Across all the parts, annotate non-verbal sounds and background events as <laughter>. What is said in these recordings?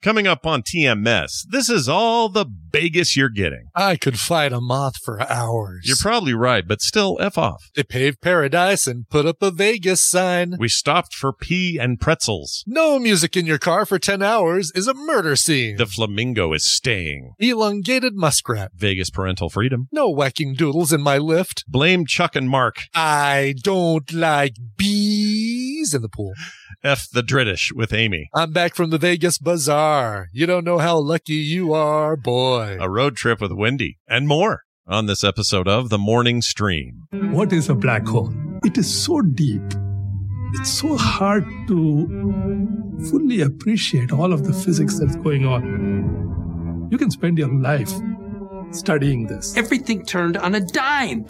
Coming up on TMS, this is all the Vegas you're getting. I could fight a moth for hours. You're probably right, but still F off. they paved paradise and put up a Vegas sign. We stopped for pee and pretzels. No music in your car for 10 hours is a murder scene. The flamingo is staying. Elongated muskrat. Vegas parental freedom. No whacking doodles in my Lyft. Blame Chuck and Marc. I don't like bees in the pool. F the Dritish with Amy. I'm back from the Vegas Bazaar. You don't know how lucky you are, boy. A road trip with Wendi and more on this episode of The Morning Stream. What is a black hole? It is so deep. It's so hard to fully appreciate all of the physics that's going on. You can spend your life studying this. Everything turned on a dime.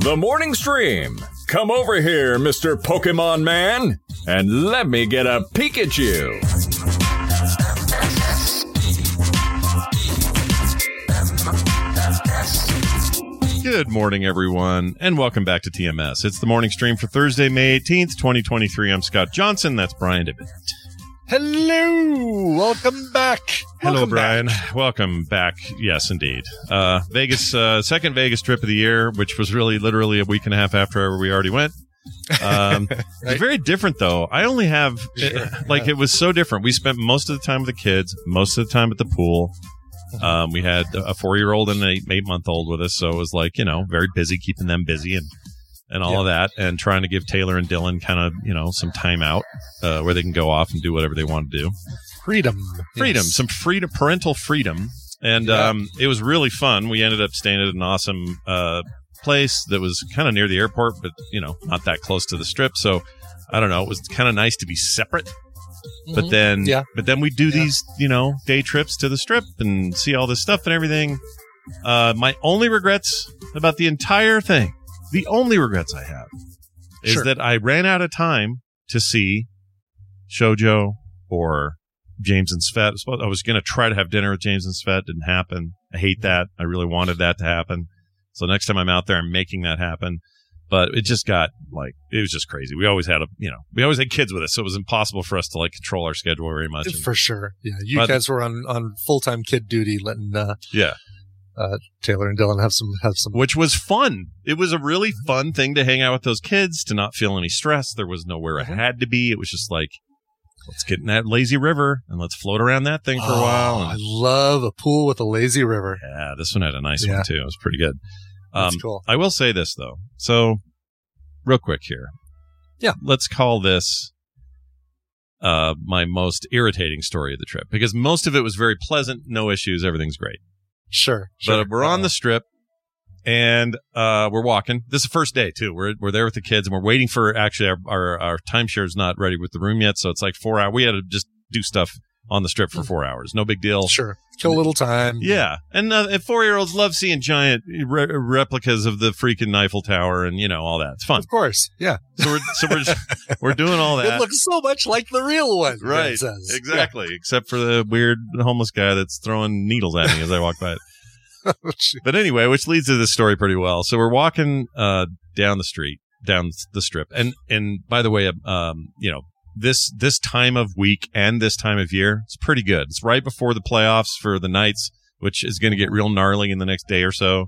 The morning stream. Come over here, Mr. Pokemon Man, and let me get a Pikachu. Good morning, everyone, and welcome back to TMS. It's the morning stream for Thursday, May 18th, 2023. I'm Scott Johnson. That's Brian Ibbott. Hello. Welcome back. Hello, Welcome Brian. back. Welcome back. Yes, indeed. Uh, Vegas, uh, second Vegas trip of the year, which was really literally a week and a half after we already went. Um, <laughs> It's very different, though. I only have, Sure. like, it was so different. We spent most of the time with the kids, most of the time at the pool. Um, we had a four year old and an eight, eight month old with us. So it was like, you know, very busy, keeping them busy and, and all of that and trying to give Taylor and Dylan kind of, you know, some time out, uh, where they can go off and do whatever they want to do Freedom. freedom, Yes. some freedom, parental freedom, and Yeah. um, it was really fun. We ended up staying at an awesome uh, place that was kind of near the airport, but you know, not that close to the strip. So I don't know. It was kind of nice to be separate. But Mhm. then, Yeah. but then we do Yeah. these, you know, day trips to the strip and see all this stuff and everything. Uh, my only regrets about the entire thing, the only regrets I have, is Sure. that I ran out of time to see Shojo or James and Svet. I was going to try to have dinner with James and Svet. Didn't happen. I hate that. I really wanted that to happen. So next time I'm out there, I'm making that happen. But it just got like it was just crazy. We always had a you know we always had kids with us, so it was impossible for us to like control our schedule very much. And- For sure. Yeah. You But- guys were on, on full time kid duty, letting uh, yeah, uh, Taylor and Dylan have some have some. which was fun. It was a really fun thing to hang out with those kids, to not feel any stress. There was nowhere Mhm. it had to be. It was just like, let's get in that lazy river and let's float around that thing for a Oh, while. I And, love a pool with a lazy river. yeah, this one had a nice Yeah. one too. It was pretty good. That's Um, cool. I will say this though. So, real quick here. Yeah. Let's call this uh, my most irritating story of the trip because most of it was very pleasant, no issues, everything's great. Sure. sure. But we're on Uh, the strip and uh, we're walking. This is the first day too. We're we're there with the kids and we're waiting for actually our our, our timeshare is not ready with the room yet, so it's like four hours. We had to just do stuff on the strip for four hours. No big deal. Sure. Kill a little time. Yeah, and uh, four year olds love seeing giant re- replicas of the freaking Eiffel Tower and you know all that. It's fun. Of course. Yeah. So we're so we're <laughs> we're doing all that. It looks so much like the real one. Right, exactly. Except for the weird homeless guy that's throwing needles at me as I walk by. <laughs> Yeah. But anyway, which leads to this story pretty well. So we're walking uh, down the street, down the strip, and and by the way, um, you know this this time of week and this time of year, it's pretty good. It's right before the playoffs for the Knights. which is going to get real gnarly in the next day or so.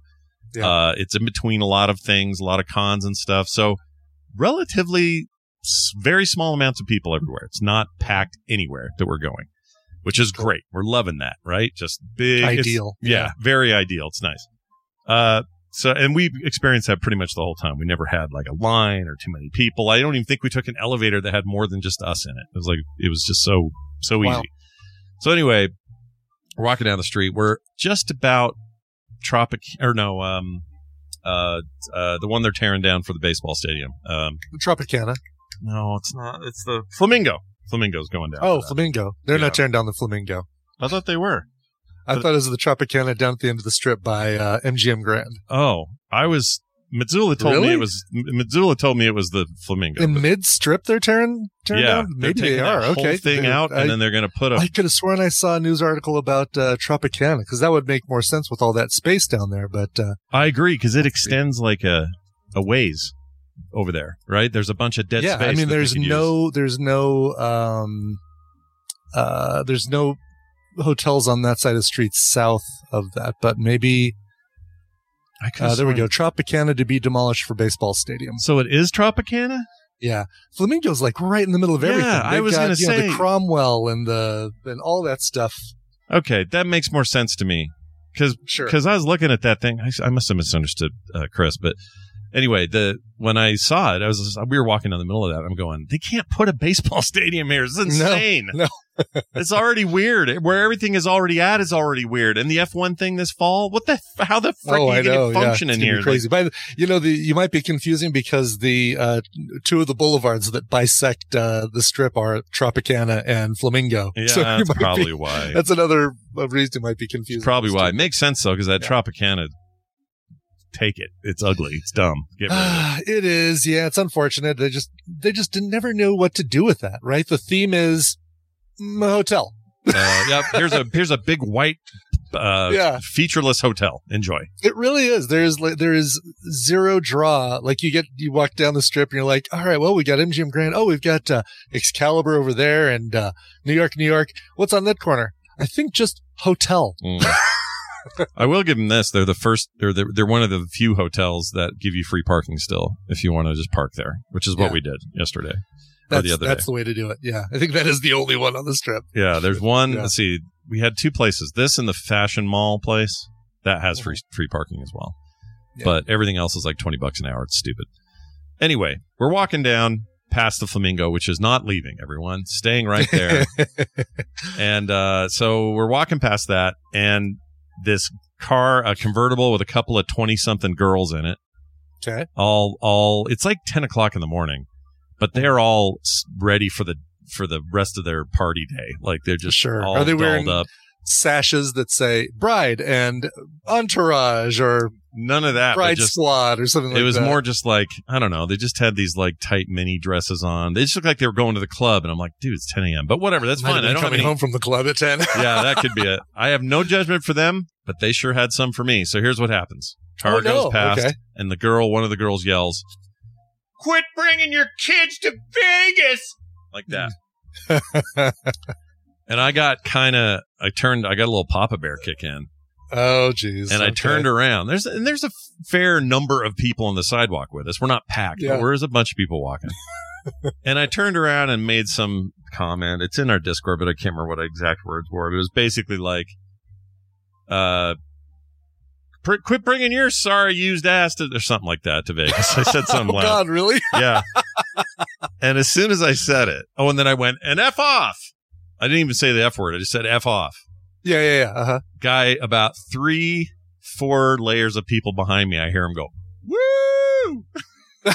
Yeah. Uh, it's in between a lot of things, a lot of cons and stuff. So relatively very small amounts of people everywhere. It's not packed anywhere that we're going, which is great. We're loving that, right? Just big, Ideal. yeah, Yeah. very ideal. It's nice. Uh, so, and we experienced that pretty much the whole time. We never had like a line or too many people. I don't even think we took an elevator that had more than just us in it. It was like, it was just so, so Wow. easy. So anyway, we're walking down the street. We're just about Tropic, or no, um, uh, uh, the one they're tearing down for the baseball stadium. Um, Tropicana. no, it's not. It's the Flamingo. Flamingo's going down. Oh. Flamingo. They're Yeah. not tearing down the Flamingo. I thought they were. I But- thought it was the Tropicana down at the end of the strip by uh, MGM Grand. Oh, I was. Mitsula told me it was. Mitsula told me it was the Flamingo. In mid strip, they're tearing tearing yeah, down. Maybe they are. okay, thing They're- out, I, and then they're going to put a. I could have sworn I saw a news article about uh, Tropicana because that would make more sense with all that space down there. But uh, I agree because it extends like a a ways over there, right? There's a bunch of dead yeah, space. I mean, there's use. no, there's no, um, uh, there's no hotels on that side of the street south of that. But maybe I uh, there we go. Tropicana to be demolished for baseball stadium. So it is Tropicana. Yeah, Flamingo's like right in the middle of Yeah, everything. I They've was gonna you know, say- the Cromwell and the and all that stuff. Okay, that makes more sense to me because Sure. because I was looking at that thing. I, I must have misunderstood uh, Chris, but anyway, the when I saw it, I was just, we were walking down the middle of that. I'm going, they can't put a <laughs> baseball stadium here. It's insane. no. <laughs> it's already weird. Where everything is already at is already weird. And the F1 thing this fall, what the how the frick oh, are you going to function yeah, in here? crazy. By the, you know, the you might be confusing because the uh, two of the boulevards that bisect uh, the strip are Tropicana and Flamingo. <laughs> Yeah, So that's might be- probably why. That's another reason you might be confused. probably why. It makes sense though, because that Yeah. Tropicana, take it. It's ugly. It's dumb. Get rid of it. <sighs> It is. Yeah, it's unfortunate. They just they just didn't, never knew what to do with that. Right. The theme is mm, hotel. Uh, yep. Here's a here's a big white, uh, Yeah. featureless hotel. Enjoy. It really is. There's like there is zero draw. Like you get you walk down the strip and you're like, all right, well we got MGM Grand. Oh, we've got uh, Excalibur over there and uh, New York, New York. What's on that corner? I think just hotel. Mm. <laughs> I will give them this. They're the first. They're they're, they're one of the few hotels that give you free parking still if you want to just park there, which is what Yeah. we did yesterday or That's the other that's day. the way to do it. Yeah, I think that is the only one on the strip. Yeah, there's one. Yeah. Let's see. We had two places. This and the Fashion Mall place that has free free parking as well. Yeah. But everything else is like twenty bucks an hour. It's stupid. Anyway, we're walking down past the Flamingo, which is not leaving. Everyone staying right there. <laughs> and uh, so we're walking past that, and this car, a convertible with a couple of twenty something girls in it. Okay. All, all. It's like ten o'clock in the morning, but mm-hmm. they're all ready for the for the rest of their party day. Like they're just Sure. all Are they wearing- up. Sashes that say bride and entourage or None of that. bride just, squad or something like it was that. more just like I don't know. They just had these like tight mini dresses on. They just looked like they were going to the club, and I'm like, dude, it's 10 a.m. But whatever, that's fine. I don't coming any. home from the club at 10. <laughs> yeah, that could be it. <laughs> I have no judgment for them, but they sure had some for me. So here's what happens: car Oh, no. goes past, Okay. and the girl, one of the girls, yells, "Quit bringing your kids to Vegas!" Like that. <laughs> and I got kind of, I turned, I got a little Papa Bear kick in, oh, jeez. and I turned around. There's and there's a fair number of people on the sidewalk with us. We're not packed, Yeah. but there's a bunch of people walking. <laughs> and I turned around and made some comment. It's in our Discord, but I can't remember what exact words were. But it was basically like, uh. pr- Quit bringing your sorry used ass to, or something like that to Vegas. I said something <laughs> Oh, loud. God, really? <laughs> Yeah. and as soon as I said it, oh, and then I went, and F off. I didn't even say the F word. I just said F off Yeah, yeah, yeah. Uh huh. guy about three, four layers of people behind me. I hear him go, "Woo!" <laughs>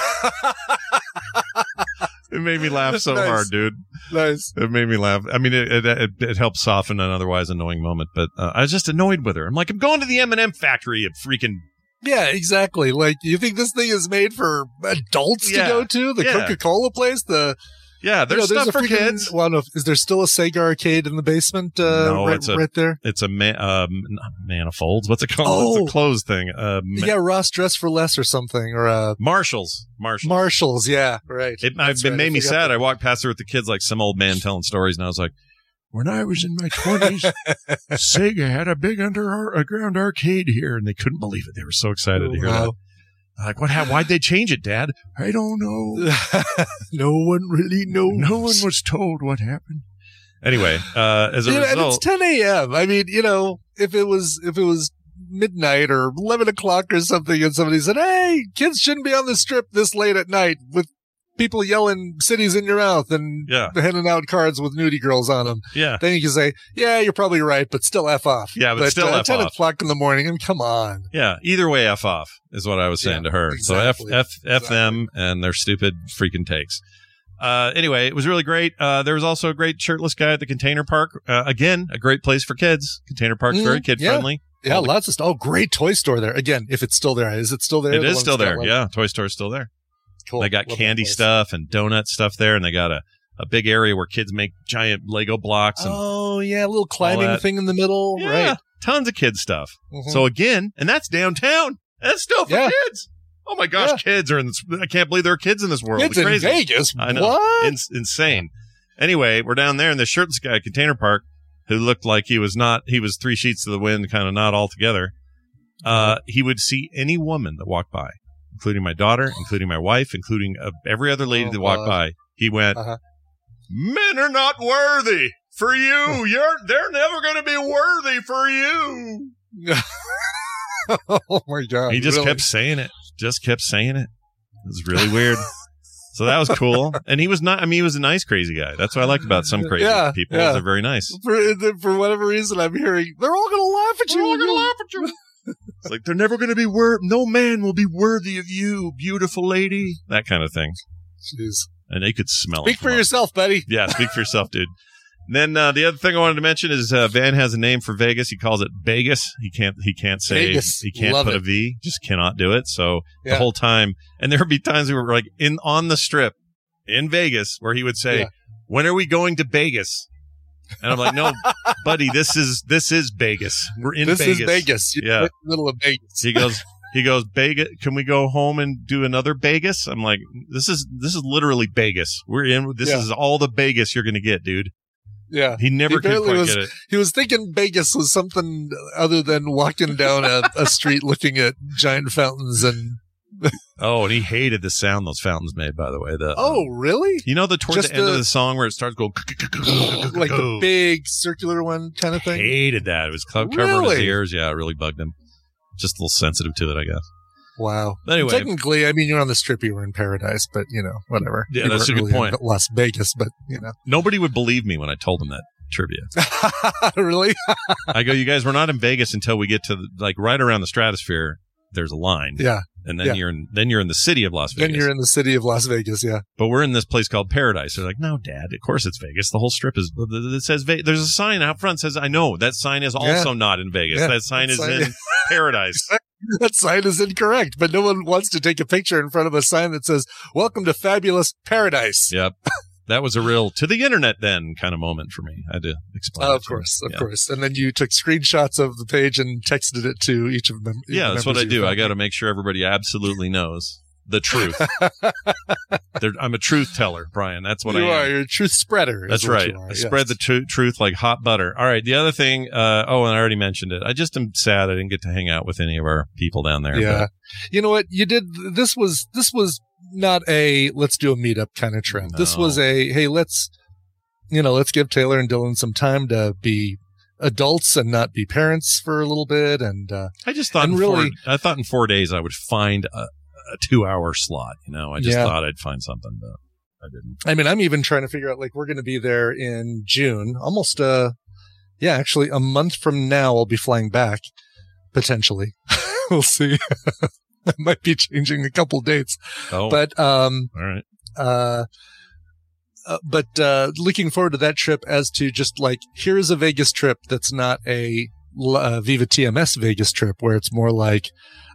it made me laugh so Nice. hard, dude. nice. It made me laugh. I mean, it it, it, it helped soften an otherwise annoying moment, but uh, I was just annoyed with her. I'm like, I'm going to the M and m factory at freaking Yeah, exactly. Like, you think this thing is made for adults Yeah. to go to? The Yeah. Coca Cola place? The yeah. There's you know, stuff for a freaking- kids. Well, no, is there still a Sega arcade in the basement? Uh, No, right, it's a- right there. It's a man, um, manifolds. What's it called? Oh. It's a closed thing. Uh, ma- yeah, Ross Dress for Less or something, or uh, Marshalls. Marshalls. Marshalls. Yeah, right. It, That's it right. made me sad. that. I walked past there with the kids, like some old man telling stories, and I was like, when I was in my twenties, <laughs> Sega had a big underground arcade here, and they couldn't believe it. They were so excited to hear Wow. that. Like, what? hap- Why'd they change it, Dad? I don't know. <laughs> no one really knows. No one was told what happened. Anyway, uh, as a and result, it's 10 a.m. I mean, you know, if it was, if it was midnight or 11 o'clock or something and somebody said, Hey, kids shouldn't be on the strip this late at night with people yelling cities in your mouth and Yeah. handing out cards with nudie girls on them. yeah, Then you can say, yeah, you're probably right, but still F off. Yeah, but still uh, F 10 off. o'clock in the morning. I mean, come on. yeah. Either way, f off is what I was saying Yeah, to her. exactly. So f f f them and their stupid freaking takes. Uh, anyway, it was really great. Uh, there was also a great shirtless guy at the container park. Uh, again, a great place for kids. Container park's Mhm, very kid yeah. friendly. Yeah, lots of stuff. Oh, great toy store there. Again, if it's still there. Is it still there? It The is still there. like- Yeah, Toy Store's still there. Cool. They got Love candy stuff and donut stuff there, and they got a, a big area where kids make giant Lego blocks and Oh, yeah, a little climbing thing in the middle. yeah, Right. tons of kid stuff. Mhm. So again, and that's downtown. That's still for Yeah. kids. Oh my gosh, Yeah. kids are in this. I can't believe there are kids in this world. it's It's in. Vegas. I know. What? Ins- insane. Anyway, we're down there in the shirtless guy at container park who looked like he was not, he was three sheets to the wind, kind of not all together. Uh, he would see any woman that walked by, including my daughter, including my wife, including uh, every other lady Oh, that walked God. by. He went, Uh-huh. men are not worthy for you. <laughs> You're, they're never going to be worthy for you. <laughs> oh my god! he just really? kept saying it. Just kept saying it. It was really weird. so that was cool. And he was not. I mean, he was a nice crazy guy. That's what I like about some crazy Yeah, people. yeah. They're very nice. for for whatever reason. I'm hearing they're all gonna laugh at you. They're all going to laugh at you. It's like they're never going to be wor. No man will be worthy of you, beautiful lady. That kind of thing. Jeez. And they could smell it. Speak for up- yourself, buddy. Yeah, speak for yourself, dude. And Then uh, the other thing I wanted to mention is uh, Van has a name for Vegas. He calls it Vegas. He can't. He can't say. Vegas. He can't Love put it. a V. Just cannot do it. So the whole time, and there would be times we were like in on the strip in Vegas where he would say, Yeah. "When are we going to Vegas?" And I'm like, "No, <laughs> buddy, this is this is Vegas. We're in this Vegas." is Vegas. You're Yeah. middle of Vegas. He goes, he goes, Vegas. Can we go home and do another Vegas? I'm like, this is this is literally Vegas. We're in. This Yeah. is all the Vegas you're gonna get, dude. Yeah. He never He could quite was- get it. He was thinking Vegas was something other than walking down a, a <laughs> street looking at giant fountains and Oh, and he hated the sound those fountains made. By the way, the uh, oh really? you know the towards Just the end of the- song where it starts going Like the big circular one kind of thing. hated that. It was co- covering his Really? ears. Yeah, it really bugged him. Just a little sensitive to it, I guess. Wow. Anyway. technically, I mean, you're on the strip, you were in paradise, but you know, whatever. Yeah, You that's a weren't good really in. Las Vegas, but you know, Nobody would believe me when I told him that trivia. <laughs> really? I go, you guys, we're not in Vegas until we get to the, like right around the stratosphere. There's a line, yeah. And then yeah. you're in then you're in the city of Las Vegas. Then you're in the city of Las Vegas. Yeah. but we're in this place called Paradise. They're like, no, Dad, of course it's Vegas. The whole strip is. It says Ve- there's a sign out front that says, I know that sign is also not in Vegas. Yeah, that sign that is sign- in <laughs> Paradise. <laughs> That sign is incorrect, but no one wants to take a picture in front of a sign that says, Welcome to fabulous paradise. yep, that was a real to the internet then kind of moment for me. I had to explain. Oh, of course, of Yeah. course. And then you took screenshots of the page and texted it to each of them. Yeah, that's what I do. I got to make sure everybody absolutely knows the truth. <laughs> I'm a truth teller, Brian. That's what you I am. are. You're a truth spreader. That's right. I yes. spread the tru- truth like hot butter. All right. The other thing, uh, oh, and I already mentioned it. I just am sad I didn't get to hang out with any of our people down there. Yeah. You know what? You did. This was this was not a let's do a meetup kind of trip. This was a hey, let's you know, let's give Taylor and Dylan some time to be adults and not be parents for a little bit. And uh, I just thought, really- four, I thought in four days I would find a, a two hour slot. You know, I just Yeah. thought I'd find something, but I didn't. I mean, I'm even trying to figure out like we're going to be there in June, almost uh, yeah, actually a month from now I'll be flying back potentially. <laughs> we'll see. <laughs> <laughs> I might be changing a couple dates, Oh, but um, all right. uh, uh, but uh, looking forward to that trip as to just like here's a Vegas trip that's not a uh, Viva TMS Vegas trip where it's more like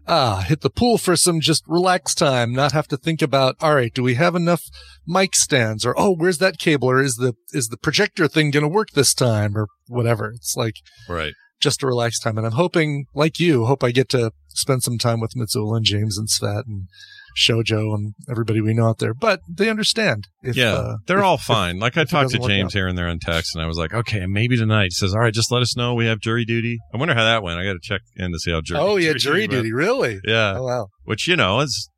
ah hit the pool for some just relax time, not have to think about all right, do we have enough mic stands or oh where's that cable or is the is the projector thing going to work this time or whatever. It's like Right. Just a relaxed time, and I'm hoping like you hope I get to spend some time with Mitsuel and James and Svet and Shojo and everybody we know out there, but they understand. If, yeah, uh, they're if- all fine. Like I talked to James here and there on text, and I was like, okay, maybe tonight. He says, all right, just let us know we have jury duty. I wonder how that went. I got to check in to see how jury. Oh yeah, jury went. duty, really? Yeah, Oh wow. which you know is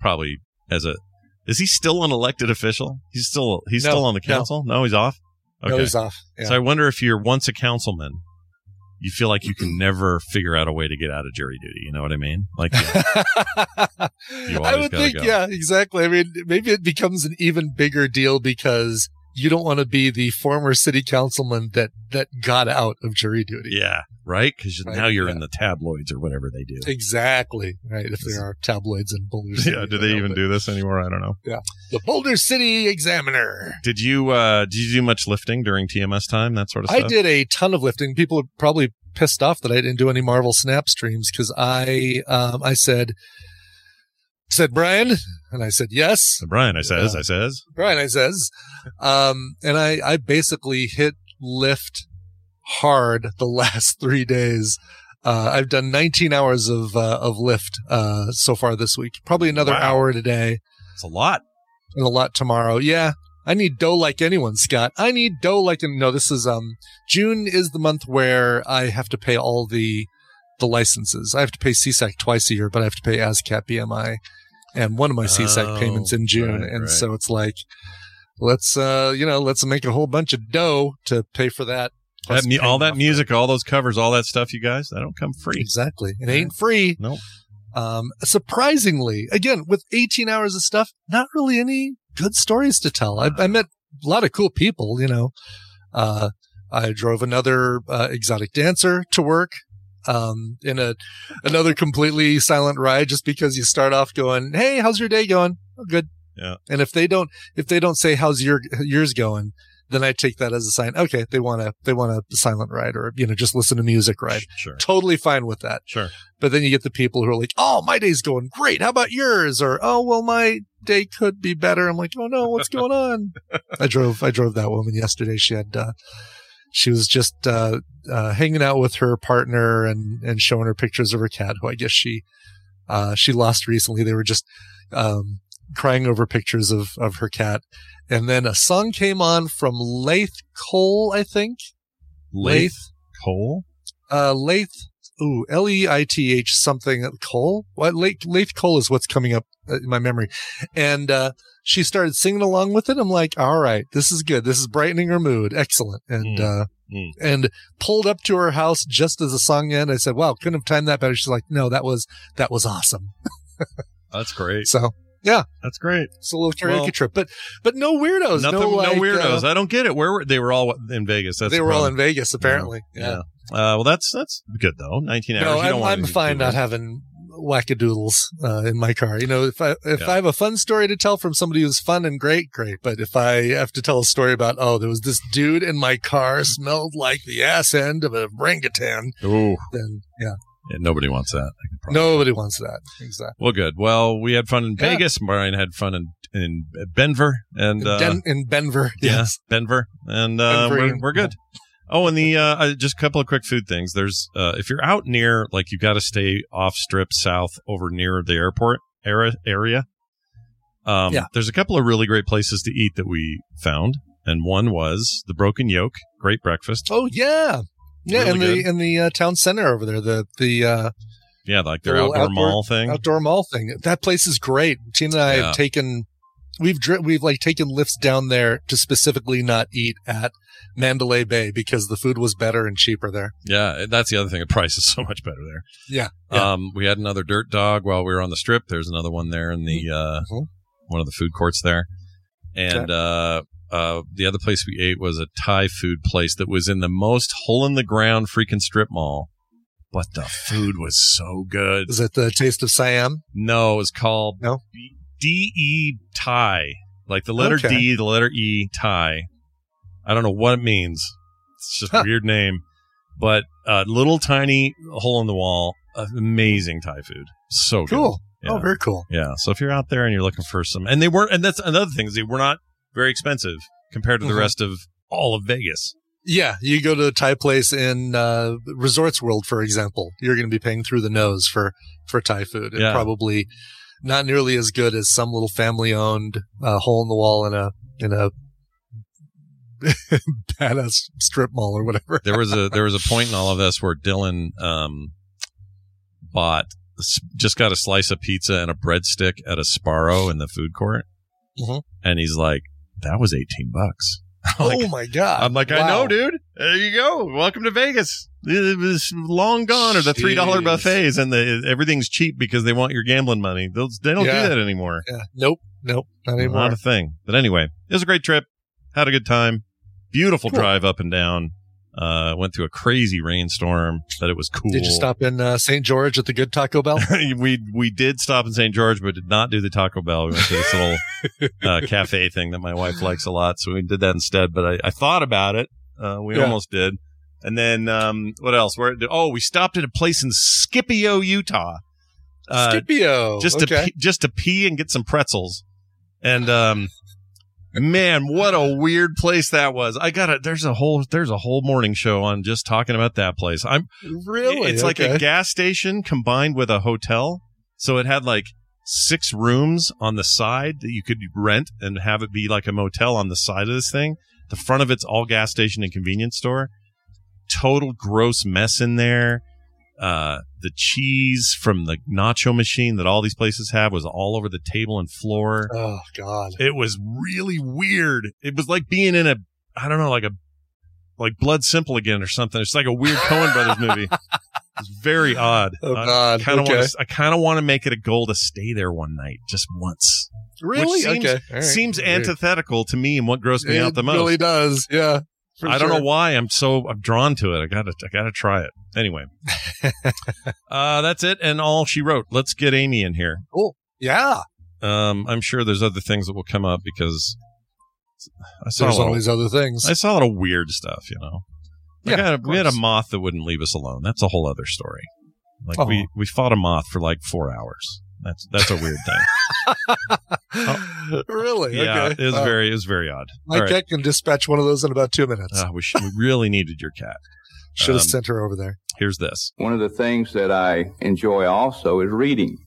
probably as a. Is he still an elected official? He's still he's No, still on the no. council. No, he's off. Okay, No, he's off. Yeah. so I wonder if you're once a councilman, you feel like you can never figure out a way to get out of jury duty. You know what I mean? Like, <laughs> I would think, go. yeah, exactly. I mean, maybe it becomes an even bigger deal because you don't want to be the former city councilman that that got out of jury duty. yeah, right? Because Right, now you're yeah. in the tabloids or whatever they do. Exactly. Right. If there are tabloids in Boulder City. Yeah, do they even do this anymore? I don't know. Yeah. The Boulder City Examiner. Did you uh did you do much lifting during TMS time? That sort of stuff. I did a ton of lifting. People are probably pissed off that I didn't do any Marvel Snap streams because I um I said said Brian and I said yes. Brian, I says, Yeah. I says, Brian, I says, um, and I, I basically hit Lyft hard the <laughs> last three days. Uh, I've done 19 hours of, uh, of Lyft, uh, so far this week. Probably another Wow. hour today it's a lot. and a lot tomorrow. Yeah. I need dough like anyone, Scott. I need dough like, no, this is, um, June is the month where I have to pay all the, the licenses. I have to pay SESAC twice a year, but I have to pay ASCAP BMI and one of my SESAC Oh, payments in June. right, and right. so it's like, let's, uh, you know, let's make a whole bunch of dough to pay for that. That mu- all that music, all those covers, all that stuff, you guys, that don't come free. Exactly. It ain't free. Nope. Um, surprisingly, again, with 18 hours of stuff, not really any good stories to tell. I, I met a lot of cool people, you know. Uh, I drove another, uh, exotic dancer to work, um, in a, another completely silent ride just because you start off going, Hey, how's your day going? Oh, good. Yeah. And if they don't, if they don't say, how's your, yours going? Then I take that as a sign. Okay. They want to, they want a silent ride or, you know, just listen to music ride. Sure. Totally fine with that. Sure. But then you get the people who are like, "Oh, my day's going great. How about yours?" Or, "Oh, well, my day could be better." I'm like, "Oh no, what's <laughs> going on?" I drove, I drove that woman yesterday. She had, uh, she was just uh, uh, hanging out with her partner and and showing her pictures of her cat, who I guess she uh, she lost recently. They were just um, crying over pictures of of her cat, and then a song came on from Laith Cole, I think. Lath Cole? Uh, Laith, ooh, L E I T H something Cole. What Laith, Laith Cole is what's coming up in my memory, and uh, she started singing along with it. I'm like, all right, this is good. This is brightening her mood. Excellent. And Mm. uh, Mm. and pulled up to her house just as the song ended. I said, wow, couldn't have timed that better. She's like, no, that was that was awesome. <laughs> That's great. So Yeah, that's great. it's a little karaoke Well, trip, but but no weirdos, Nothing, no, no, weirdos. uh, I don't get it. Where were they? Were all in Vegas. That's they the were all in Vegas, apparently. Yeah. Yeah. Uh, well, that's that's good though. Nineteen hours. No, you don't I'm, I'm fine not having wackadoodles uh, in my car. You know, if I if Yeah. I have a fun story to tell from somebody who's fun and great, great. But if I have to tell a story about oh, there was this dude in my car smelled like the ass end of a orangutan, Ooh, then yeah, nobody wants that. I can probably- nobody wants that. Exactly. Well, good. Well, we had fun in Yeah. Vegas. Brian had fun in in Denver, and In, uh, Den- in Denver, yeah, yes. Denver, and uh, Denver. we're we're good. Oh, and the uh, uh, just a couple of quick food things. There's uh, if you're out near like you got to stay off strip south over near the airport area area. Um, Yeah. there's a couple of really great places to eat that we found, and one was the Broken Yoke, great breakfast. Oh yeah, yeah, Really in the in the uh, town center over there, the the uh, Yeah, like their The outdoor, outdoor- mall thing. outdoor mall thing. That place is great. Tina and I Yeah. have taken, we've dri- we've like taken lifts down there to specifically not eat at Mandalay Bay because the food was better and cheaper there. Yeah, that's the other thing. The price is <laughs> so much better there. Yeah, yeah. Um, we had another dirt dog while we were on the strip. There's another one there in the uh, Mhm. one of the food courts there, and uh, uh, the other place we ate was a Thai food place that was in the most hole in the ground freaking strip mall. But the food was so good. Is it the Taste of Siam? No, it was called No? D E Thai, like the letter Okay. D, the letter E Thai. I don't know what it means. It's just a weird name, but uh, little tiny hole in the wall, amazing Thai food, so good. Cool. Yeah. Oh, very cool. Yeah. So if you're out there and you're looking for some, and they weren't, and that's another thing is they were not very expensive compared to the Mhm. rest of all of Vegas. Yeah, you go to a Thai place in uh, Resorts World, for example. You're going to be paying through the nose for for Thai food, and Yeah. probably not nearly as good as some little family owned uh, hole in the wall in a in a <laughs> badass strip mall or whatever. there was a there was a point in all of <laughs> this where Dylan um, bought just got a slice of pizza and a breadstick at a Sbarro in the food court, Mhm. and he's like, "That was eighteen bucks." <laughs> oh my god! I'm like, I know, dude. There you go. Welcome to Vegas. It was long gone, or the three dollar buffets, and the everything's cheap because they want your gambling money. Those they don't Yeah. do that anymore. Yeah. Nope. Nope. Not Not a thing. But anyway, it was a great trip. Had a good time. Beautiful Cool. drive up and down. Uh, went through a crazy rainstorm, but it was cool. Did you stop in uh, St. George at the good Taco Bell? <laughs> we we did stop in St. George, but did not do the Taco Bell. We went to this little <laughs> uh, cafe thing that my wife likes a lot, so we did that instead. But I, I thought about it. Uh, we Yeah. almost did. And then um, what else? Where? Oh, we stopped at a place in Scipio, Utah. Uh, Scipio. just okay. to pee, just to pee and get some pretzels. And um, man, what a weird place that was. I got to There's a whole there's a whole morning show on just talking about that place. I'm really? it's like a gas station combined with a hotel. So it had like six rooms on the side that you could rent and have it be like a motel on the side of this thing. The front of it's all gas station and convenience store. Total gross mess in there. Uh, the cheese from the nacho machine that all these places have was all over the table and floor. Oh God. It was really weird. It was like being in a, I don't know, like a, like Blood Simple again or something. It's like a weird Coen Brothers movie. <laughs> It's very odd. Oh I God. kind of okay. want to. I kind of want to make it a goal to stay there one night, just once. really? Which seems, okay. Right. seems Weird. antithetical to me and what grossed me it out the most. really does. Yeah. I don't sure. know why I'm so I'm drawn to it. I gotta I gotta try it. Anyway, <laughs> uh, that's it and all she wrote. Let's get Amy in here. Oh, yeah. Um, I'm sure there's other things that will come up because I saw There's lot of- always other things. I saw a lot of weird stuff. You know, Yeah, Like I had a- we had a moth that wouldn't leave us alone. That's a whole other story. Like Oh. we we fought a moth for like four hours. That's that's a weird thing. <laughs> really? yeah, okay. it was Wow. very it was very odd. My All right. cat can dispatch one of those in about two minutes. Ah, we, sh- we really needed your cat. Should have um, sent her over there. Here's this. One of the things that I enjoy also is reading.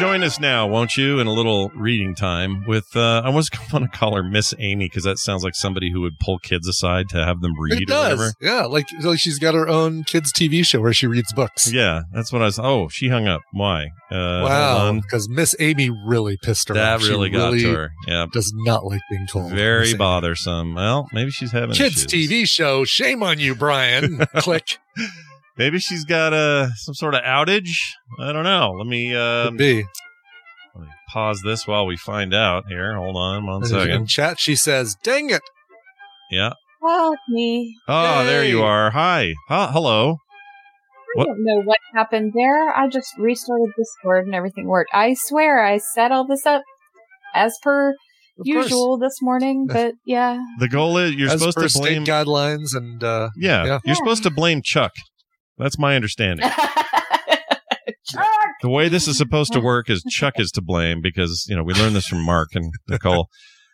Join us now, won't you, in a little reading time with, uh, I was going to call her Miss Amy because that sounds like somebody who would pull kids aside to have them read It or whatever. does. Yeah, like like she's got her own kids TV show where she reads books. Yeah, that's what I was. Oh, she hung up. Why? Uh, wow, because Miss Amy really pissed her That off. She really got really to her. Yeah. Does not like being told. Very bothersome. Well, maybe she's having Kids issues. TV show. Shame on you, Brian. <laughs> Click. Maybe she's got uh, some sort of outage. I don't know. Let me, um, be. let me pause this while we find out here. Hold on one In chat, she says, "Dang it." Yeah. Oh, it's me. Oh, there you are. Hi. Huh, hello. I What- don't know what happened there. I just restarted Discord and everything worked. I swear I set all this up as per Of course. usual this morning, <laughs> but yeah. The goal is you're As supposed per to blame. state guidelines and uh, yeah, Yeah. you're supposed to blame Chuck. That's my understanding. <laughs> Chuck! the way this is supposed to work is Chuck is to blame because you know we learned this from Marc and Nicole.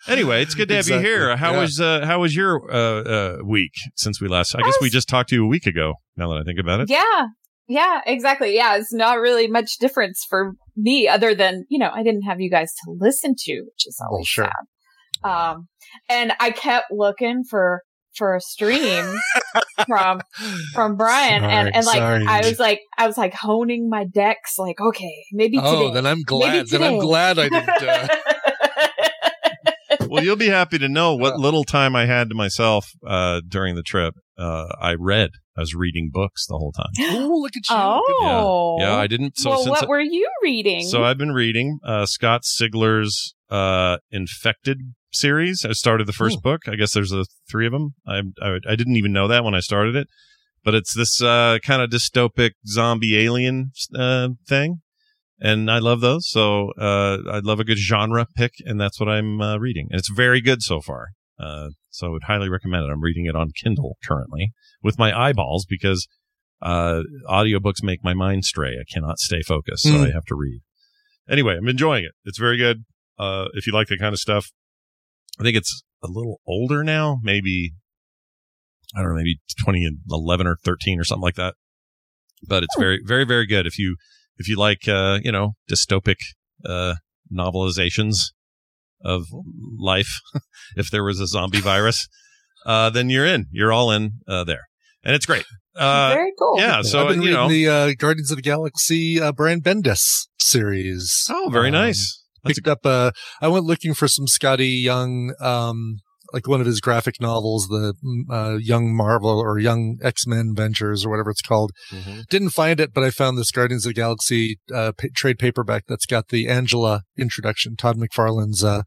Anyway, it's good to have Exactly. you here. How Yeah. was uh, how was your uh, uh, week since we last? I guess we just talked to you a week ago. Now that I think about it, Yeah. Yeah, exactly. Yeah, it's not really much difference for me other than, you know, I didn't have you guys to listen to, which is always sure. sad. Um, and I kept looking for, for a stream from, from Brian and, Sorry, and like, sorry. I was like, I was like honing my decks, like, okay, maybe oh, today. then I'm glad. Then I'm glad I didn't. Uh, well, you'll be happy to know what little time I had to myself uh, during the trip. Uh, I read. I was reading books the whole time. <gasps> oh, look at you. oh. Yeah, I didn't. So well, since what were you reading? So I've been reading uh, Scott Sigler's uh, Infected series. I started the first Ooh. book. I guess there's a three of them. I, I I didn't even know that when I started it, but it's this uh, kind of dystopic zombie alien uh, thing, and I love those. So uh, I love a good genre pick, and that's what I'm uh, reading, and it's very good so far. Uh, so I would highly recommend it. I'm reading it on Kindle currently with my eyeballs because uh, audiobooks make my mind stray. I cannot stay focused, so Mm. I have to read. Anyway, I'm enjoying it. It's very good. Uh, if you like that kind of stuff, I think it's a little older now, maybe, I don't know, maybe 2011 or 13 or something like that. but it's very, very, very good. If you if you like, uh, you know, dystopic uh, novelizations of life, <laughs> if there was a zombie virus, <laughs> uh, then you're in. You're all in uh, there, and it's great. Uh, Very cool. Yeah, so I've been you reading know, the uh, Guardians of the Galaxy uh, Brian Bendis series. oh, very Um, nice. Picked up. Uh, I went looking for some Skottie Young, um, like one of his graphic novels, the mm, uh, Young Marvel or Young X Men Ventures or whatever it's called. Mhm. Didn't find it, but I found this Guardians of the Galaxy uh, pa- trade paperback that's got the Angela introduction, Todd McFarlane's uh,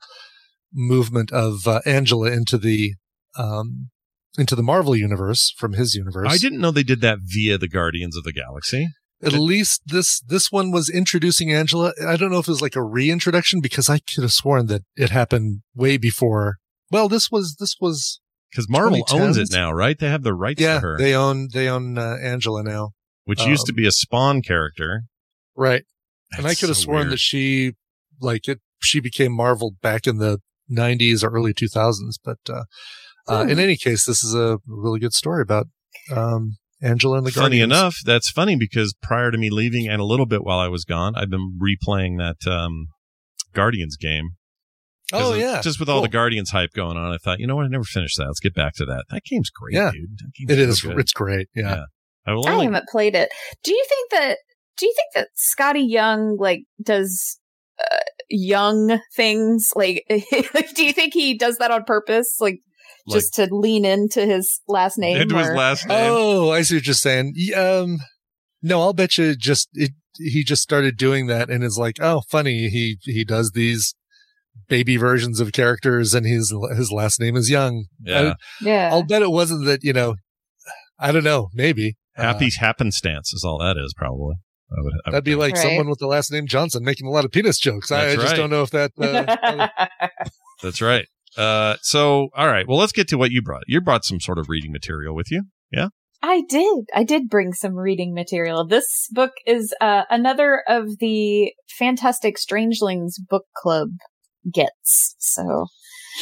movement of uh, Angela into the um, into the Marvel universe from his universe. I didn't know they did that via the Guardians of the Galaxy. At least this this one was introducing Angela. I don't know if it was like a reintroduction because I could have sworn that it happened way before. Well, this was this was Because Marvel owns it now, right? They have the rights yeah. to her, They own they own uh, Angela now, which used to um, be a Spawn character. right? and I could have so sworn weird. that she like it. She became Marvel back in the '90s or early 2000s. But uh, uh, Hmm. in any case, this is a really good story about um, Angela and the Guardians. funny Guardians. enough, that's funny because prior to me leaving and a little bit while I was gone, I've been replaying that um, Guardians game. Oh of- yeah, just with all the Guardians hype going on, I thought, you know what, I never finished that. Let's get back to that. That game's great, Yeah. dude. That game's it so is. good. It's great. Yeah. Yeah. I will I haven't played it. Do you think that? Do you think that Skottie Young like does uh, young things? Like, <laughs> do you think he does that on purpose? Like, like, just to lean into his last name? into his last name. Oh, I see what you're saying. Um, no, I'll bet you just it, he just started doing that and is like, oh, funny. He he does these baby versions of characters, and his his last name is Young. yeah. yeah. I, will bet it wasn't that. You know, I don't know. Maybe Uh, Happy happenstance is all that is, probably. I would, I would that'd be think. like Right. someone with the last name Johnson making a lot of penis jokes. I, I just right. don't know if that. Uh, <laughs> That's right. Uh, so, all right. Well, let's get to what you brought. You brought some sort of reading material with you. Yeah? I did. I did bring some reading material. This book is uh, another of the Fantastic Strangelings book club gets. So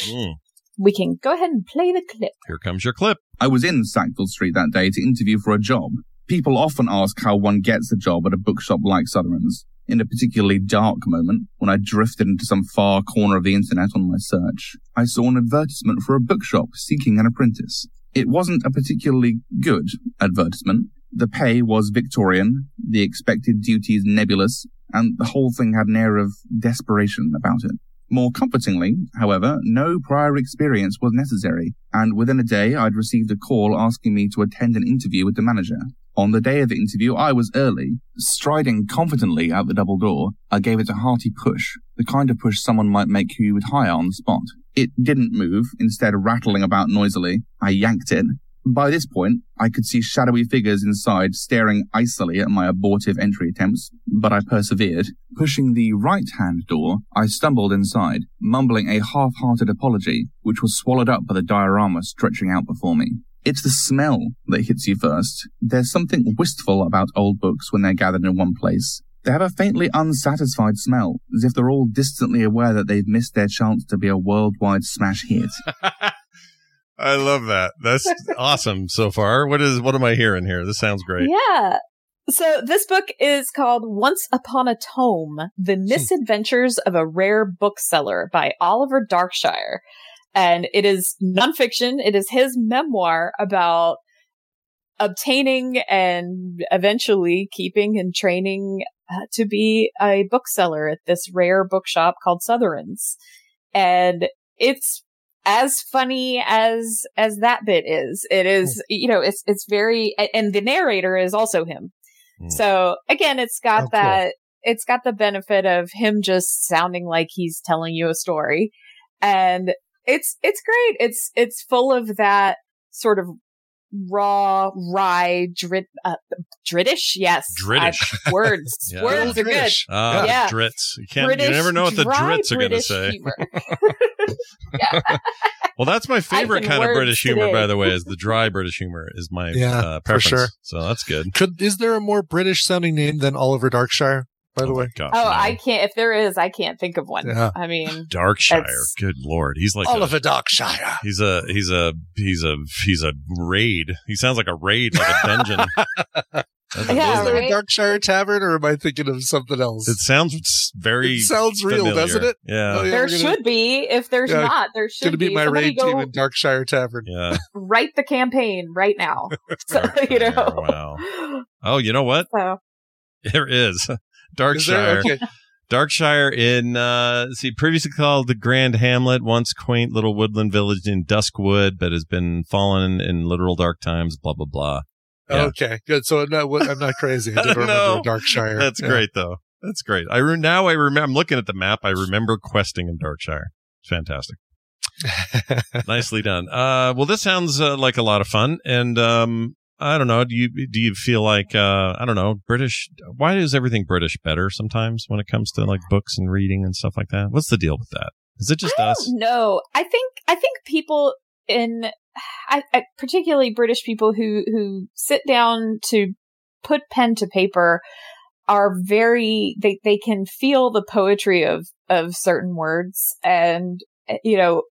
Mm, we can go ahead and play the clip. here comes your clip. I was in Sackville Street that day to interview for a job. People often ask how one gets a job at a bookshop like Sotheran's. In a particularly dark moment, when I drifted into some far corner of the internet on my search, I saw an advertisement for a bookshop seeking an apprentice. It wasn't a particularly good advertisement. The pay was Victorian, the expected duties nebulous, and the whole thing had an air of desperation about it. More comfortingly, however, no prior experience was necessary, and within a day I'd received a call asking me to attend an interview with the manager. On the day of the interview, I was early. Striding confidently out the double door, I gave it a hearty push, the kind of push someone might make who you would hire on the spot. It didn't move, instead rattling about noisily. I yanked it. By this point, I could see shadowy figures inside staring icily at my abortive entry attempts, but I persevered. Pushing the right-hand door, I stumbled inside, mumbling a half-hearted apology, which was swallowed up by the diorama stretching out before me. It's the smell that hits you first. There's something wistful about old books when they're gathered in one place. They have a faintly unsatisfied smell, as if they're all distantly aware that they've missed their chance to be a worldwide smash hit. <laughs> I love that. That's awesome so far. What is what am I hearing here? This sounds great. Yeah. So this book is called Once Upon a Tome, The hmm. Misadventures of a Rare Bookseller by Oliver Darkshire. And it is nonfiction. It is his memoir about obtaining and eventually keeping and training uh, to be a bookseller at this rare bookshop called Sotheran's. And it's as funny as as that bit is. It is, you know, it's it's very and the narrator is also him. Hmm. So again, it's got Oh, cool. that it's got the benefit of him just sounding like he's telling you a story. And it's it's great. It's it's full of that sort of raw rye drit uh, dritish yes Dritish. I- <laughs> words <laughs> Yeah. words are good British. Ah, Yeah. drits. You can't. British, you never know what the dry drits are going to say. <laughs> Well, that's my favorite kind of words British humor, by the way. Is the dry British humor is my Yeah, uh, for preference. sure. So that's good. could is there a more British sounding name than Oliver Darkshire? By the Oh way, gosh, oh no. i can't if there is i can't think of one Yeah. i mean Darkshire. Good lord, he's like all of a, Darkshire. he's a he's a he's a he's a raid. He sounds like a raid, like a dungeon. <laughs> Yeah, Is there right? a Darkshire Tavern, or am I thinking of something else? It sounds very. It sounds real, familiar. doesn't it? Yeah. Oh, yeah, there gonna- should be. If there's Yeah, not, there should Gonna be my Somebody raid go team in Darkshire Tavern. Yeah. <laughs> write the campaign right now. <laughs> So, you know. Wow. Oh, you know what? So There is Is there? Darkshire. Okay. Darkshire in uh see previously called the Grand Hamlet, once quaint little woodland village in Duskwood, but has been fallen in literal dark times. Blah blah blah. Yeah. Okay, good. So I'm not, I'm not crazy. I <laughs> remember No. Darkshire. That's Yeah. great though. That's great. I re- now I remember. I'm looking at the map. I remember questing in Darkshire. It's fantastic. <laughs> Nicely done. Uh, well, this sounds uh, like a lot of fun, and um, I don't know. Do you do you feel like uh, I don't know British? Why is everything British better sometimes when it comes to like books and reading and stuff like that? What's the deal with that? Is it just us? don't. I think I think people in, I, I, particularly British people who who sit down to put pen to paper are very they they can feel the poetry of of certain words and Uh, you know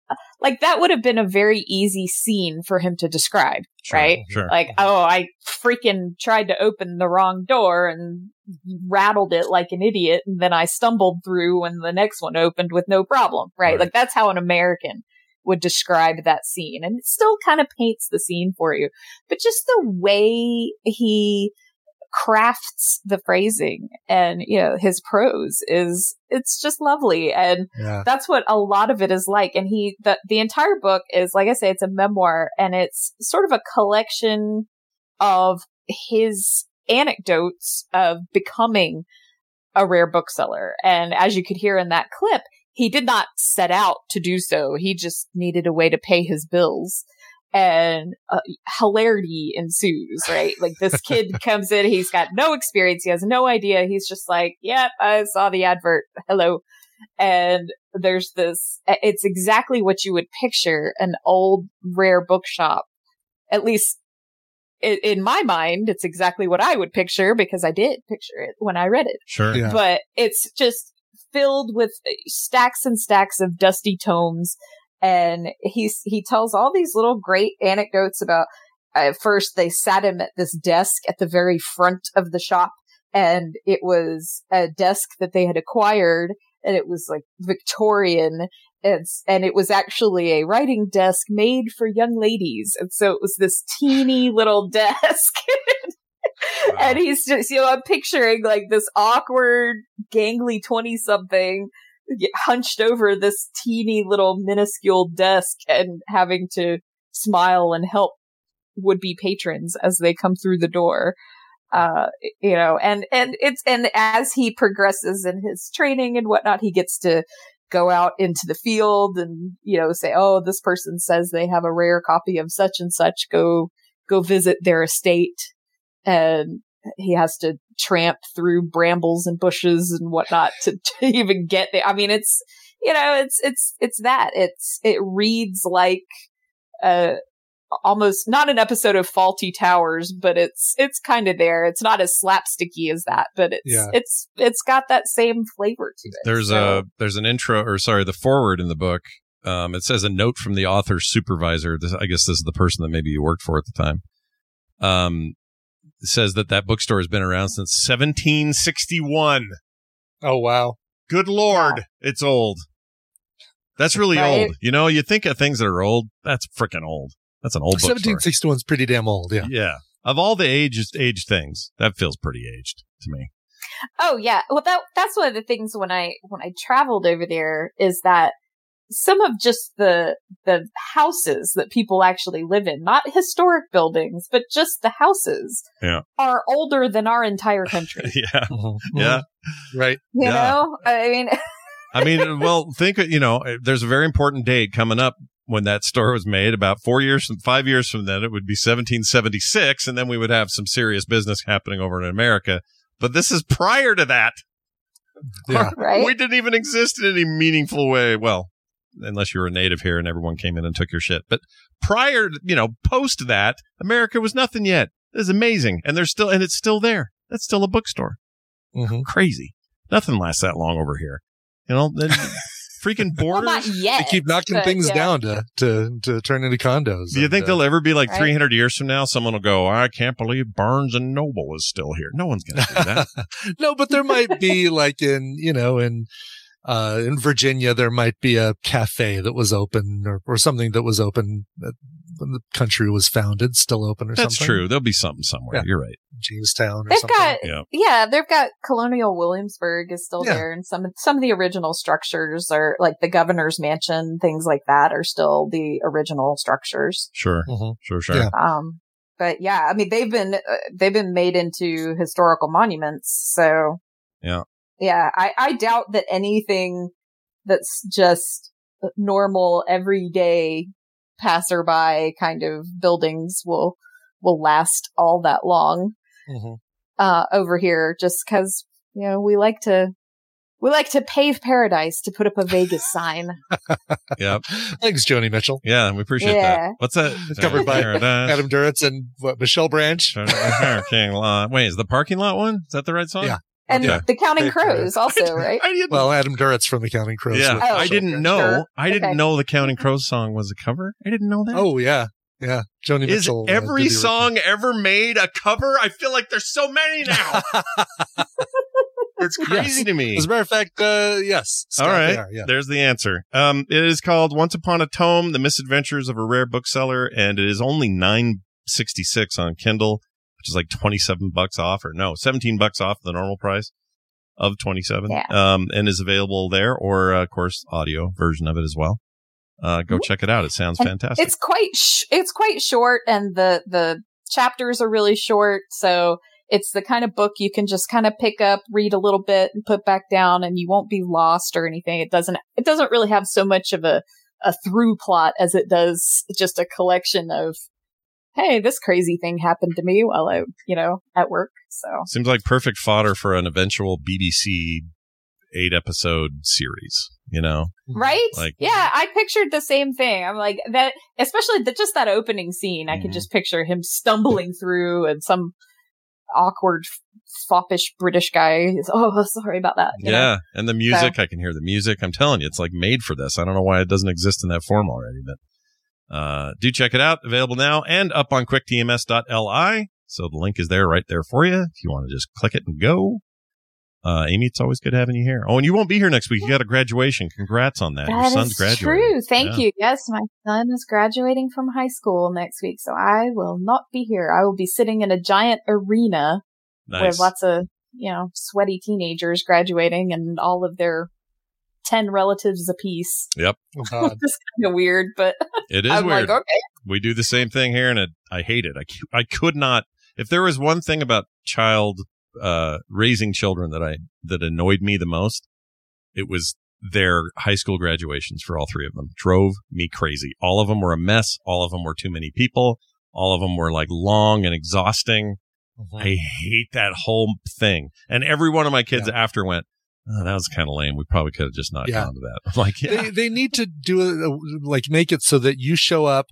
like that would have been a very easy scene for him to describe Sure, right Sure. like oh i freaking tried to open the wrong door and rattled it like an idiot and then i stumbled through when the next one opened with no problem right, Right. like that's how an american would describe that scene and it still kind of paints the scene for you but just the way he crafts the phrasing and you know his prose is it's just lovely. And Yeah. that's what a lot of it is like. And he the the entire book is like i say it's a memoir and it's sort of a collection of his anecdotes of becoming a rare bookseller. And as you could hear in that clip he did not set out to do so. He just needed a way to pay his bills and uh, hilarity ensues, right? Like this <laughs> kid comes in, he's got no experience, he has no idea. He's just like, "Yep, I saw the advert. Hello." And there's this it's exactly what you would picture an old rare bookshop. At least i- in my mind, it's exactly what I would picture because I did picture it when I read it Sure. Yeah. but it's just filled with stacks and stacks of dusty tomes. And he's, he tells all these little great anecdotes about, uh, first they sat him at this desk at the very front of the shop and it was a desk that they had acquired and it was like Victorian and, and it was actually a writing desk made for young ladies. And so it was this teeny <laughs> little desk. <laughs> And he's just, you know, I'm picturing like this awkward, gangly 20 something hunched over this teeny little minuscule desk and having to smile and help would be patrons as they come through the door. Uh, you know, and, and it's, and as he progresses in his training and whatnot, he gets to go out into the field and, you know, say, Oh, this person says they have a rare copy of such and such. Go, go visit their estate. And he has to tramp through brambles and bushes and whatnot to, <laughs> to even get there. I mean, it's, you know, it's, it's, it's that. It's, it reads like, uh, almost not an episode of Fawlty Towers, but it's, it's kind of there. It's not as slapsticky as that, but it's, Yeah. it's, it's got that same flavor to it. There's So- a there's an intro or sorry the forward in the book. Um, it says a note from the author's supervisor. This, I guess this is the person that maybe you worked for at the time. Um, says that that bookstore has been around since 1761. Oh wow. Good lord, it's old. That's really Right? old. You know, you think of things that are old. That's freaking old. That's an old bookstore. 1761 is pretty damn old. Yeah. Yeah. Of all the aged aged things, that feels pretty aged to me. Oh yeah. Well, that that's one of the things when I when I traveled over there is that some of just the the houses that people actually live in, not historic buildings, but just the houses, Yeah. are older than our entire <laughs> country. yeah. Mhm. Yeah. Right. You Yeah. know, I mean, <laughs> I mean, uh, well, think uh, you know, uh, there's a very important date coming up when that store was made. About four years, from five years from then, it would be 1776, and then we would have some serious business happening over in America. But this is prior to that. Yeah. right? We didn't even exist in any meaningful way. Well, unless you were a native here and everyone came in and took your shit. But prior, you know, post that, America was nothing yet. This is amazing, and there's still, and it's still there. That's still a bookstore Mhm. crazy. Nothing lasts that long over here. You know, then <laughs> freaking Well, not borders. yet. They keep knocking but, things yeah. down to, to to turn into condos. Do you And, think uh, they'll ever be like Right. 300 years from now? Someone will go, I can't believe Barnes and Noble is still here. No one's going to do that. <laughs> no, but there might be <laughs> like in you know in uh in Virginia there might be a cafe that was open or, or something that was open uh, when the country was founded, still open or That's something. That's true. There'll be something somewhere. Yeah. You're right. Jamestown or They've something. got Yeah. yeah, they've got Colonial Williamsburg is still Yeah. there, and some some of the original structures are like the governor's mansion, things like that are still the original structures. Sure. Mhm. Sure. Sure. Yeah. Um, but yeah, I mean they've been uh, they've been made into historical monuments, so Yeah. Yeah. I I doubt that anything that's just normal everyday passerby kind of buildings will will last all that long Mhm. uh over here just because you know we like to we like to pave paradise to put up a vegas <laughs> sign Yep. Thanks, Joni Mitchell, Yeah. We appreciate Yeah. that. What's that? It's Covered by Paradise. Adam Duritz, and what Michelle Branch. Parking lot. Wait, is the parking lot one? Is that the right song? Yeah. And Okay. the counting crows also right I didn't. Well, Adam Duritz from the Counting Crows. yeah, Oh, I didn't Branch. know. Sure. I didn't Okay. know the Counting Crows song was a cover. I didn't know that. Oh yeah, yeah. Joni is Mitchell. uh, every did the song ever made a cover? I feel like there's so many now. <laughs> it's crazy Yes. to me. As a matter of fact, uh, yes. All Scott, right, they are, yeah. there's the answer. Um, it is called Once Upon a Tome: The Misadventures of a Rare Bookseller, and it is only nine sixty six on Kindle, which is like twenty seven bucks off, or no, seventeen bucks off the normal price of twenty seven. Yeah. Um, and is available there, or uh, of course, audio version of it as well. Uh, go check it out. It sounds And fantastic. It's quite sh- it's quite short, and the the chapters are really short. So it's the kind of book you can just kind of pick up, read a little bit, and put back down, and you won't be lost or anything. It doesn't it doesn't really have so much of a a through plot as it does just a collection of hey, this crazy thing happened to me while I you know at work. So Seems like perfect fodder for an eventual BBC eight episode series. You know, Right? Like- yeah, I pictured the same thing. I'm like that, especially the, just that opening scene. I Mhm. could just picture him stumbling through and some awkward, foppish British guy. is, Oh, sorry about that. you know? yeah. And the music, I can hear the music. I'm telling you, it's like made for this. I don't know why it doesn't exist in that form already, but uh, do check it out. Available now and up on quicktms.li. So the link is there right there for you if you want to just click it and go. Uh, Amy, it's always good having you here. Oh, and you won't be here next week. You got a graduation. Congrats on that. Your son's graduating. true. Thank Yeah. you. Yes, my son is graduating from high school next week, so I will not be here. I will be sitting in a giant arena Nice. with lots of, you know, sweaty teenagers graduating and all of their 10 relatives apiece. Yep. Oh, God. It's kind of weird, but It is I'm weird. like, okay. we do the same thing here and it, i hate it I, I could not if there was one thing about child uh raising children that i that annoyed me the most it was their high school graduations for all three of them drove me crazy all of them were a mess all of them were too many people all of them were like long and exhausting Mhm. i hate that whole thing and every one of my kids after went oh, that was kind of lame. We probably could have just not Yeah. gone to that. I'm <laughs> like yeah. they, they need to do it like make it so that you show up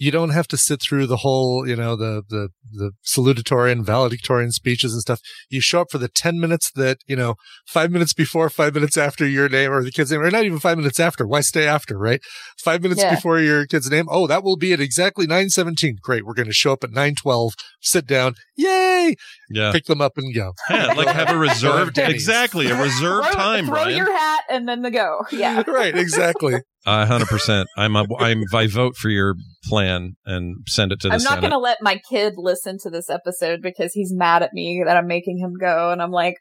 you don't have to sit through the whole you know the the the salutatory and valedictorian speeches and stuff you show up for the 10 minutes that you know five minutes before five minutes after your name or the kid's name or not even five minutes after why stay after right five minutes Yeah. before your kid's name oh that will be at exactly 917 great we're going to show up at 912 sit down yay yeah pick them up and go yeah like have a reserved exactly a <laughs> reserved throw, time throw Brian. your hat and then the go. Yeah. <laughs> right exactly A hundred percent. I'm a, I'm I vote for your plan and send it to the I'm not going to let my kid listen to this episode because he's mad at me that I'm making him go. And I'm like,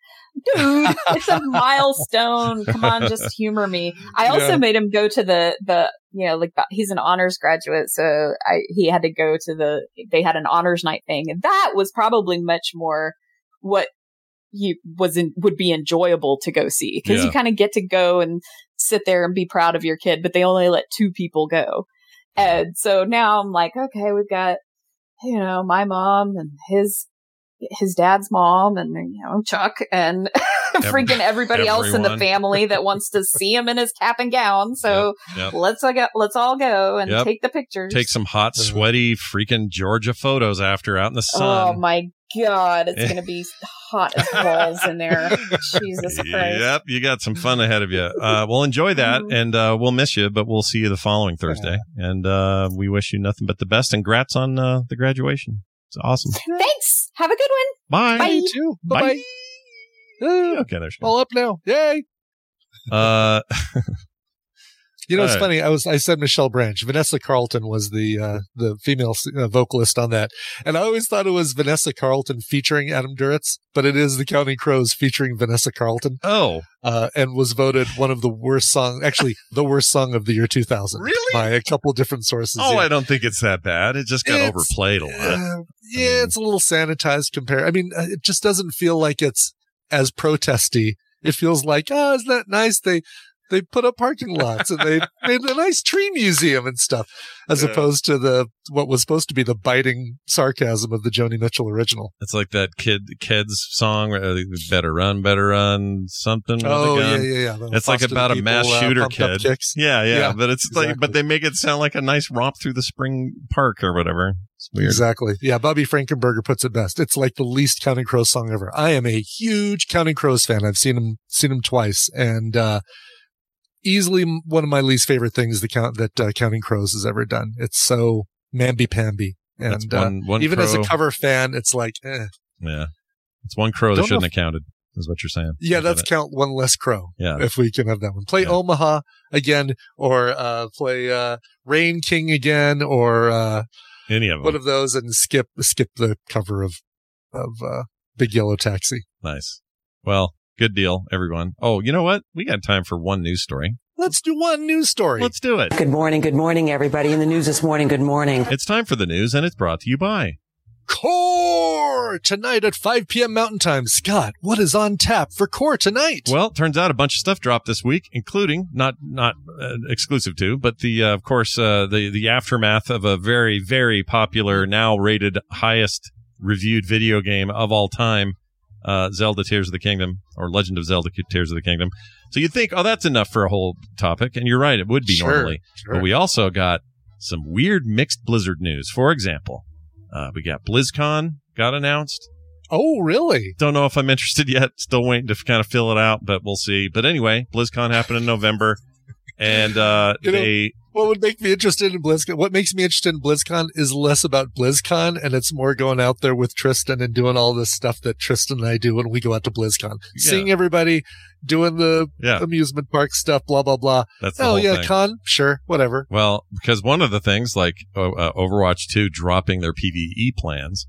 dude, it's a <laughs> milestone. Come on, just humor me. I also Yeah. made him go to the, the, you know, like he's an honors graduate. So I, he had to go to the, they had an honors night thing. And that was probably much more what he was in, would be enjoyable to go see because Yeah. you kind of get to go and sit there and be proud of your kid, but they only let two people go. And so now I'm like, okay, we've got, you know, my mom and his, his dad's mom and, you know, Chuck and <laughs> freaking everybody else in the family that wants to <laughs> see him in his cap and gown. So Yep. let's all go, let's all go and Yep. take the pictures. Take some hot, Uh-huh. sweaty, freaking Georgia photos after out in the sun. Oh my God, it's going to be <laughs> hot as balls in there. <laughs> Jesus Christ. Yep, you got some fun ahead of you. Uh, we'll enjoy that, Mhm. and uh, we'll miss you, but we'll see you the following Thursday. And uh, we wish you nothing but the best. And grats on uh, the graduation. It's awesome. <laughs> Thanks. Have a good one. Bye. Bye. You too. Bye Bye. bye. Okay, there's. All up now. Yay. Uh, You know, it's right. funny. I was I said Michelle Branch. Vanessa Carlton was the uh, the female uh, vocalist on that, and I always thought it was Vanessa Carlton featuring Adam Duritz, but it is the Counting Crows featuring Vanessa Carlton, oh, uh, and was voted one of the worst song, actually the worst song of the year 2000 Really? by a couple different sources. oh, yeah. I don't think it's that bad. It just got It's- overplayed a lot. Uh, yeah, it's a little sanitized compare. I mean, uh, it just doesn't feel like it's as protesty. It feels like, oh, isn't that nice? They they put up parking lots and they <laughs> made a nice tree museum and stuff, as Yeah. opposed to the what was supposed to be the biting sarcasm of the Joni Mitchell original. It's like that kid kids song, uh, "Better Run, Better Run," something. Oh yeah, gun. yeah, yeah. It's like about a mass uh, shooter up kid. Yeah, yeah, Yeah, but it's like, but they make it sound like a nice romp through the spring park or whatever. Exactly. Yeah, Bobby Frankenberger puts it best. It's like the least Counting Crows song ever. I am a huge Counting Crows fan. I've seen him seen him twice, and uh, easily one of my least favorite things the count that uh, Counting Crows has ever done. It's so mamby pamby, and one- uh, one even as a cover fan, it's like, eh. Yeah, it's one crow that shouldn't have counted. Is what you're saying? yeah, that's count one less crow. Yeah. if we can have that one. Play Yeah. Omaha again, or uh, play uh, Rain King again, or uh, any of them. one of those, and skip skip the cover of of uh, Big Yellow Taxi. Nice. Well, good deal, everyone. Oh, you know what? We got time for one news story. Let's do one news story. Let's do it. Good morning, good morning, everybody. In the news this morning, good morning. It's time for the news, and it's brought to you by. Core tonight at 5 p.m. Mountain Time. Scott, what is on tap for Core tonight? Well, it turns out a bunch of stuff dropped this week, including not not uh, exclusive to, but the uh, of course uh, the the aftermath of a very very popular now rated highest reviewed video game of all time, uh, Zelda Tears of the Kingdom or Legend of Zelda Tears of the Kingdom. So you'd think, oh, that's enough for a whole topic, and you're right, it would be Sure, normally. sure. But we also got some weird mixed Blizzard news. For example, uh, we got BlizzCon got announced. oh, really? Don't know if I'm interested yet. Still waiting to kind of fill it out, but we'll see. But anyway, BlizzCon happened in November, and uh, You know- they What would make me interested in BlizzCon? What makes me interested in BlizzCon is less about BlizzCon and it's more going out there with Tristan and doing all this stuff that Tristan and I do when we go out to BlizzCon. Seeing everybody doing the Yeah. amusement park stuff, blah, blah, blah. that's Oh, yeah, thing. con? Sure, whatever. Well, because one of the things, like uh, uh, Overwatch 2 dropping their PVE plans,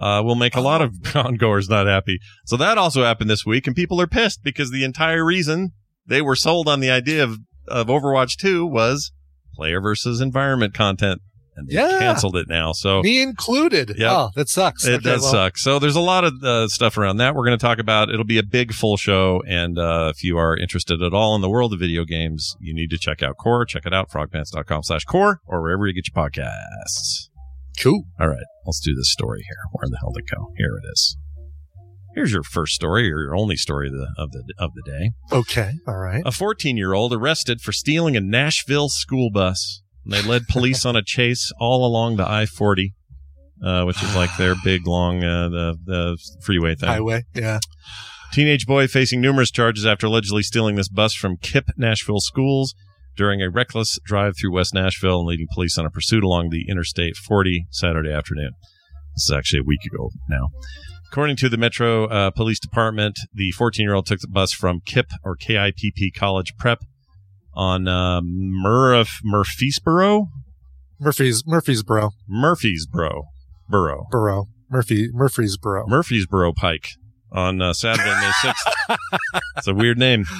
uh, will make a lot of <laughs> con-goers not happy. So that also happened this week, and people are pissed because the entire reason they were sold on the idea of, of Overwatch 2 was player versus environment content, and they Yeah. canceled it now. So Me included. Yeah, Oh, that sucks. It Okay, does well, suck. So there's a lot of uh, stuff around that we're going to talk about. It'll be a big full show. And uh, if you are interested at all in the world of video games, you need to check out Core. Check it out, frogpants.com slash core or wherever you get your podcasts. Cool. All right, let's do this story here. Where the hell did it go? Here it is. Here's your first story or your only story of the, of the, of the day. Okay. All right. A 14 year old arrested for stealing a Nashville school bus. And they led police on a chase all along the I 40, uh, which is like their big, long, uh, the, the freeway thing. Highway. Yeah. Teenage boy facing numerous charges after allegedly stealing this bus from KIPP Nashville schools during a reckless drive through West Nashville and leading police on a pursuit along the Interstate 40 Saturday afternoon. This is actually a week ago now. According to the Metro uh, Police Department, the 14 year old took the bus from KIPP or KIPP College Prep on uh, Murph- Murfreesboro? Murphy's, Murfreesboro. Murfreesboro. Borough. Borough. Murphy, Murfreesboro. Murfreesboro Pike on uh, Saturday, May 6th. it's a weird name. <laughs>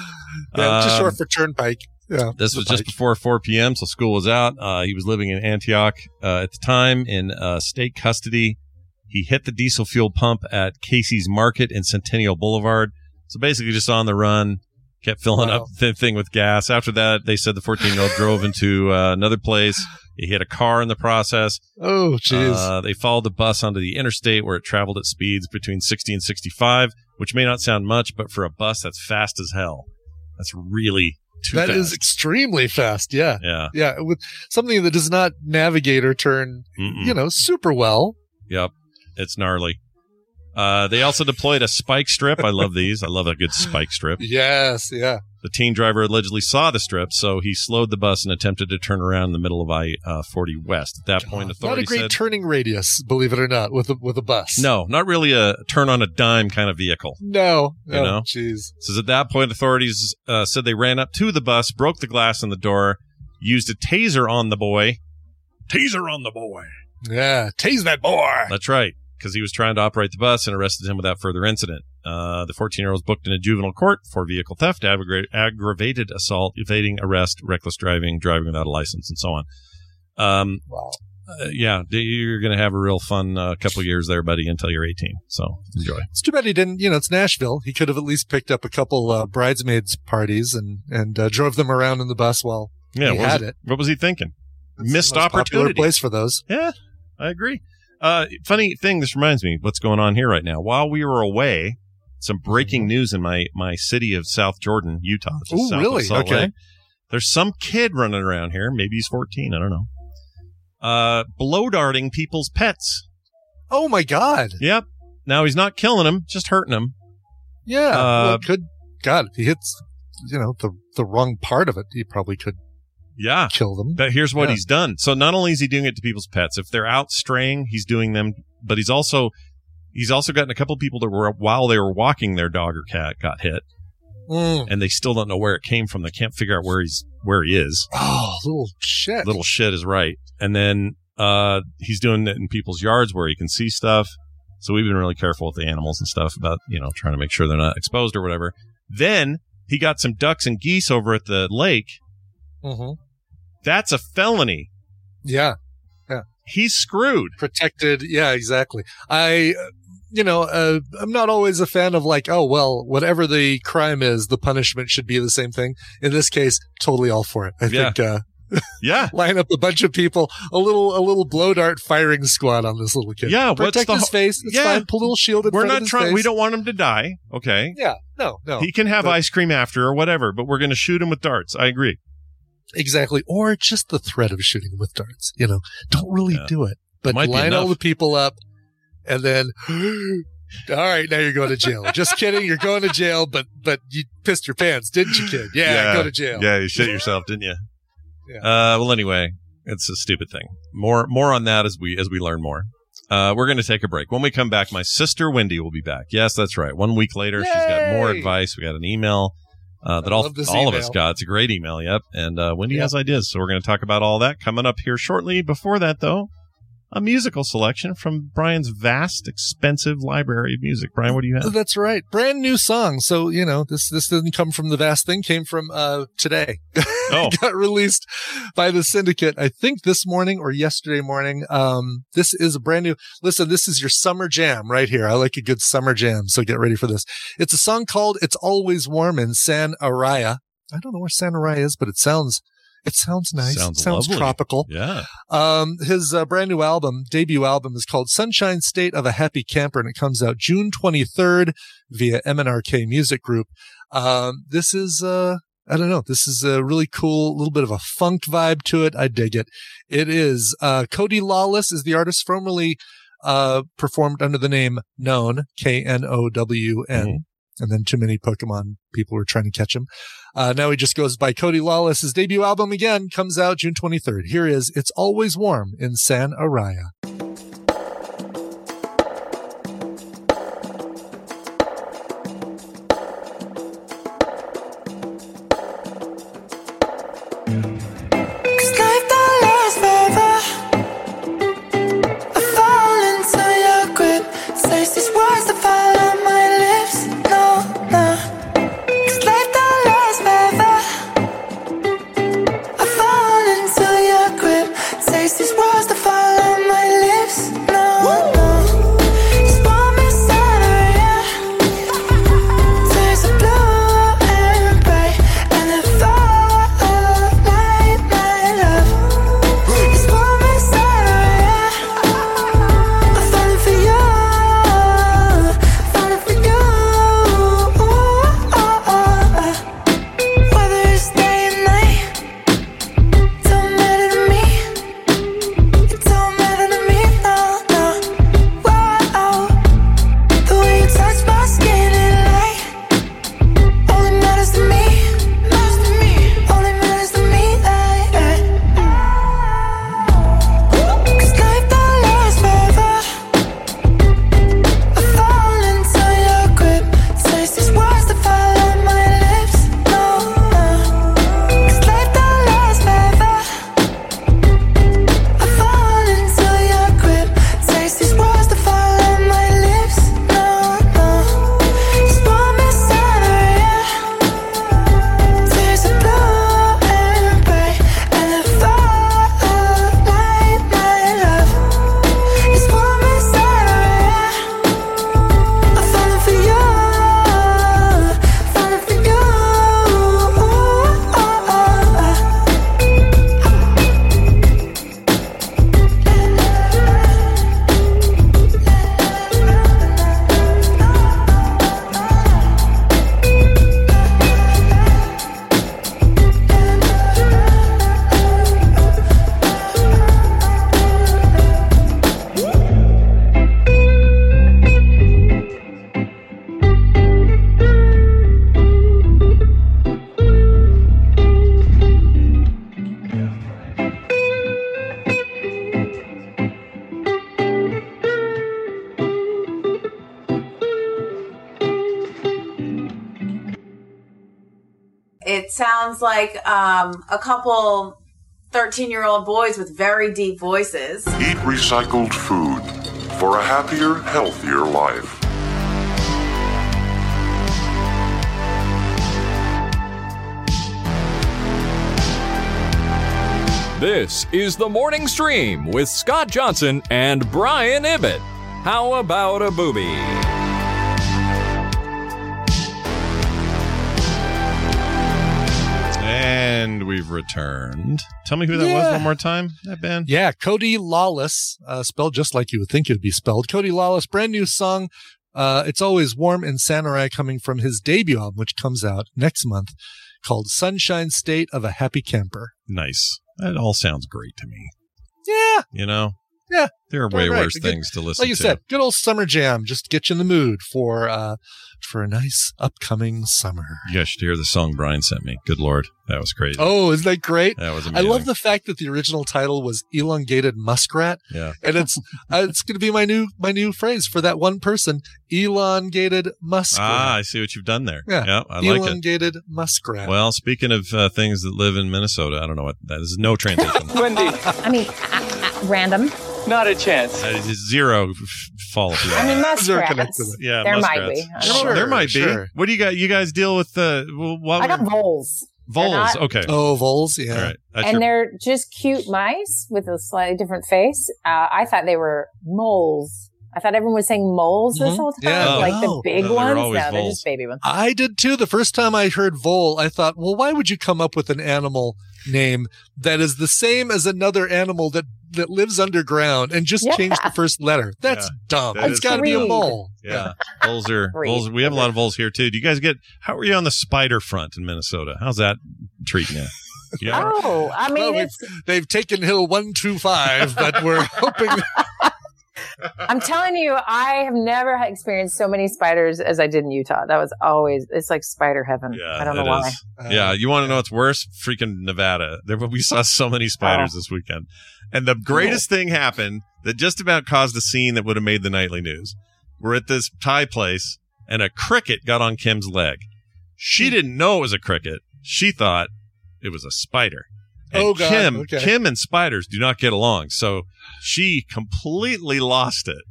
Yeah, just Um, short for Turnpike. Yeah. This was just before 4 p.m., so school was out. Uh, he was living in Antioch uh, at the time in uh, state custody. He hit the diesel fuel pump at Casey's Market in Centennial Boulevard. So basically, just on the run, kept filling Wow. up the thing with gas. After that, they said the 14 year old <laughs> drove into uh, another place. He hit a car in the process. Oh, jeez. Uh, they followed the bus onto the interstate where it traveled at speeds between 60 and 65, which may not sound much, but for a bus, that's fast as hell. That's really too That fast. is extremely fast. Yeah. yeah. Yeah. With something that does not navigate or turn, Mm-mm. you know, super well. Yep. It's gnarly. Uh, they also deployed a spike strip. I love these. I love a good spike strip. Yes, yeah. The teen driver allegedly saw the strip, so he slowed the bus and attempted to turn around in the middle of I uh, 40 West. At that point, authorities Not a great said, turning radius, believe it or not, with a with a bus. "No, not really a turn on a dime kind of vehicle." No. You oh, know? jeez. Says at that point, authorities uh, said they ran up to the bus, broke the glass in the door, used a taser on the boy. Taser on the boy. Yeah. Tase that boy. That's right, because he was trying to operate the bus and arrested him without further incident. Uh, the 14 year old was booked in a juvenile court for vehicle theft, aggra- aggravated assault, evading arrest, reckless driving, driving without a license, and so on. Um, Wow. uh, yeah, you're going to have a real fun uh, couple years there, buddy, until you're 18. So enjoy. It's too bad he didn't. You know, it's Nashville. He could have at least picked up a couple uh, bridesmaids parties and and uh, drove them around in the bus while Yeah, he what was, had he, it. what was he thinking? The Missed most popular opportunity. place for those. Yeah, I agree. Uh, funny thing, this reminds me what's going on here right now. While we were away, some breaking news in my my city of South Jordan, Utah. of really? Okay. Lake. There's some kid running around here. Maybe he's 14. I don't know. Uh, blow darting people's pets. Oh my God. Yep. Now he's not killing them, just hurting them. Yeah. Uh, well, could God if he hits, you know, the the wrong part of it, he probably could Yeah. kill them. But here's what Yeah. he's done. So not only is he doing it to people's pets, if they're out straying, he's doing them, but he's also he's also gotten a couple people that were while they were walking their dog or cat got hit Mm. and they still don't know where it came from. They can't figure out where he's where he is. Oh, little shit. Little shit is right. And then uh he's doing it in people's yards where he can see stuff. So we've been really careful with the animals and stuff about, you know, trying to make sure they're not exposed or whatever. Then he got some ducks and geese over at the lake. Hmm That's a felony. Yeah. Yeah. He's screwed. Protected. Yeah, exactly. I, you know, uh, I'm not always a fan of like, oh, well, whatever the crime is, the punishment should be the same thing. In this case, totally all for it. I Yeah. think, uh, Yeah. <laughs> line up a bunch of people, a little, a little blow dart firing squad on this little kid. Yeah, Protect the his face. It's Yeah. fine. Put a little shield We're not trying. We don't want him to die. Okay. Yeah. No, no. He can have But- ice cream after or whatever, but we're going to shoot him with darts. I agree. Exactly. Or just the threat of shooting with darts. You know, don't really Yeah. do it, but Might line all the people up and then, <gasps> all right, now you're going to jail. just kidding. You're going to jail, but, but you pissed your pants, didn't you, kid? Yeah, go to jail. Yeah, you shit yourself, didn't you? Yeah. Uh, well, anyway, it's a stupid thing. More, more on that as we as we learn more. Uh, we're going to take a break. When we come back, my sister Wendy will be back. Yes, that's right. One week later, she's got more advice. We got an email uh, that all, all of us got. It's a great email. Yep. And uh, Wendy Yep. has ideas, so we're going to talk about all that coming up here shortly. Before that, though, a musical selection from Brian's vast, expensive library of music. Brian, what do you have? That's right. Brand new song. So, you know, this, this didn't come from the vast thing, came from, uh, today. <laughs> Oh, got released by the syndicate, I think this morning or yesterday morning. Um, this is a brand new, listen, this is your summer jam right here. I like a good summer jam. So get ready for this. It's a song called It's Always Warm in San Araya. I don't know where San Araya is, but it sounds, it sounds nice. Sounds it sounds lovely. tropical. yeah. Um, his uh, brand new album, debut album is called Sunshine State of a Happy Camper and it comes out June 23rd via MNRK Music Group. Um, this is, uh, I don't know. This is a really cool, little bit of a funk vibe to it. I dig it. It is, uh, Cody Lawless is the artist formerly, uh, performed under the name Known, K-N-O-W-N. And then too many Pokemon people were trying to catch him. Uh, now he just goes by Cody Lawless. His debut album again comes out June 23rd. Here is It's Always Warm in San Araya. Couple 13 year old boys with very deep voices. Eat recycled food for a happier, healthier life. This is the morning stream with Scott Johnson and Brian Ibbott. How about a booby? And we've returned. Tell me who that was one more time. That band. Yeah, Cody Lawless, uh, spelled just like you would think it would be spelled. Cody Lawless, brand new song. Uh, it's always warm in Samurai coming from his debut album, which comes out next month, called Sunshine State of a Happy Camper. Nice. That all sounds great to me. Yeah, You know, yeah. there are way Right, right. worse Good- things to listen to. Like you to. said, good old summer jam, just get you in the mood for uh, for a nice upcoming summer. You guys should hear the song Brian sent me. Good lord, that was crazy. Oh, isn't that great? That was Amazing. I love the fact that the original title was elongated muskrat. Yeah. And it's uh, it's going to be my new my new phrase for that one person, elongated muskrat. Ah, I see what you've done there. Yeah. I like elongated muskrat. Well, speaking of uh, things that live in Minnesota, I don't know what that is. No transition. <laughs> Wendy, I mean, random. Not a chance. That is zero f- follow through. I mean, Zero muskrats. connected. yeah, there muskrats. might be. Sure, there might be. sure. What do you got? You guys deal with the? well, what I got voles. Voles? not- okay. oh, voles. Yeah. All right. That's and your- they're just cute mice with a slightly different face. Uh, I thought they were moles. I thought everyone was saying moles this Mhm. whole time, Yeah. like No. the big No, ones. always no, they're voles. just baby ones. I did too. The first time I heard vole, I thought, well, why would you come up with an animal name that is the same as another animal that that lives underground and just Yeah. change the first letter? That's Yeah. dumb. That it's is got to be a mole. yeah, voles are Reed. voles. We have a lot of voles here too. Do you guys get? How are you on the spider front in Minnesota? How's that treating you? Yeah. <laughs> Oh, I mean, Well, it's, They've taken Hill one two five, but we're <laughs> hoping. <laughs> I'm telling you, I have never experienced so many spiders as I did in Utah. That was always, it's like spider heaven. Yeah, I don't know why. Uh, yeah, you want to know what's worse? Freaking Nevada. There, we saw so many spiders this weekend, and the greatest thing happened that just about caused a scene that would have made the nightly news. We're at this Thai place, and a cricket got on Kim's leg. She didn't know it was a cricket. She thought it was a spider. Oh, and Oh, God. Kim, Okay. Kim and spiders do not get along, so she completely lost it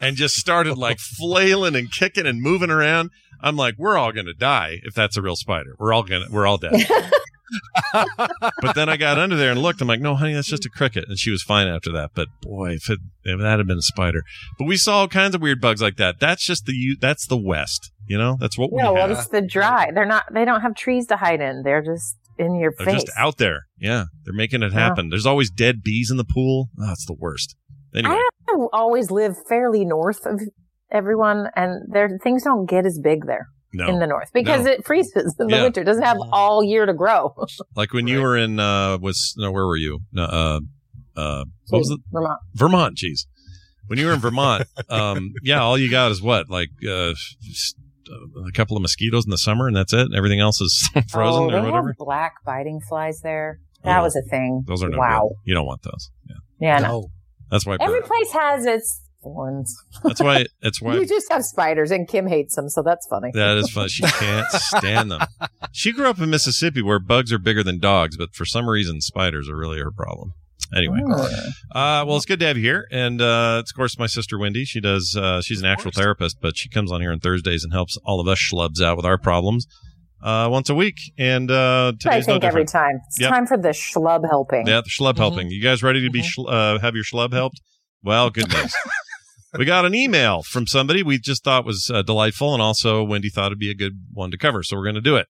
and just started <laughs> like flailing and kicking and moving around. I'm like, we're all gonna die if that's a real spider. We're all gonna, we're all dead. <laughs> but then I got under there and looked. I'm like, no, honey, that's just a cricket, and she was fine after that. But boy, if it if that had been a spider, but we saw all kinds of weird bugs like that. That's just the U- that's the West. You know, that's what we No, well, have. it's the dry. They're not, they don't have trees to hide in. They're just in your They're face. just out there. Yeah, they're making it happen. There's always dead bees in the pool. Oh, that's the worst. Anyway, I always live fairly north of everyone, and there things don't get as big there no, in the north because No. it freezes in the Yeah. winter. It doesn't have all year to grow. like when you were in uh was no where were you? No, uh, uh, what was it? Vermont. Vermont, jeez. When you were in Vermont, um, yeah, all you got is what, like uh, a couple of mosquitoes in the summer, and that's it. Everything else is <laughs> frozen oh, or they whatever. have black biting flies there. That Oh, was a thing. Those are no wow. good. You don't want those. Yeah, Yeah, no. No. that's why. Every place has its thorns. That's why. That's <laughs> why. You just have spiders, and Kim hates them, so that's funny. That is funny. She can't <laughs> stand them. She grew up in Mississippi where bugs are bigger than dogs, but for some reason, spiders are really her problem. Anyway, uh, well, it's good to have you here, and uh, it's of course my sister Wendy. She does. Uh, she's an actual therapist, but she comes on here on Thursdays and helps all of us schlubs out with our problems uh, once a week. And uh, I today's think no every different. time. It's Yep. time for the schlub helping. Yeah, the schlub helping. You guys ready to be schl- uh, have your schlub helped? Well, good news. we got an email from somebody we just thought was uh, delightful, and also Wendy thought it'd be a good one to cover, so we're going to do it.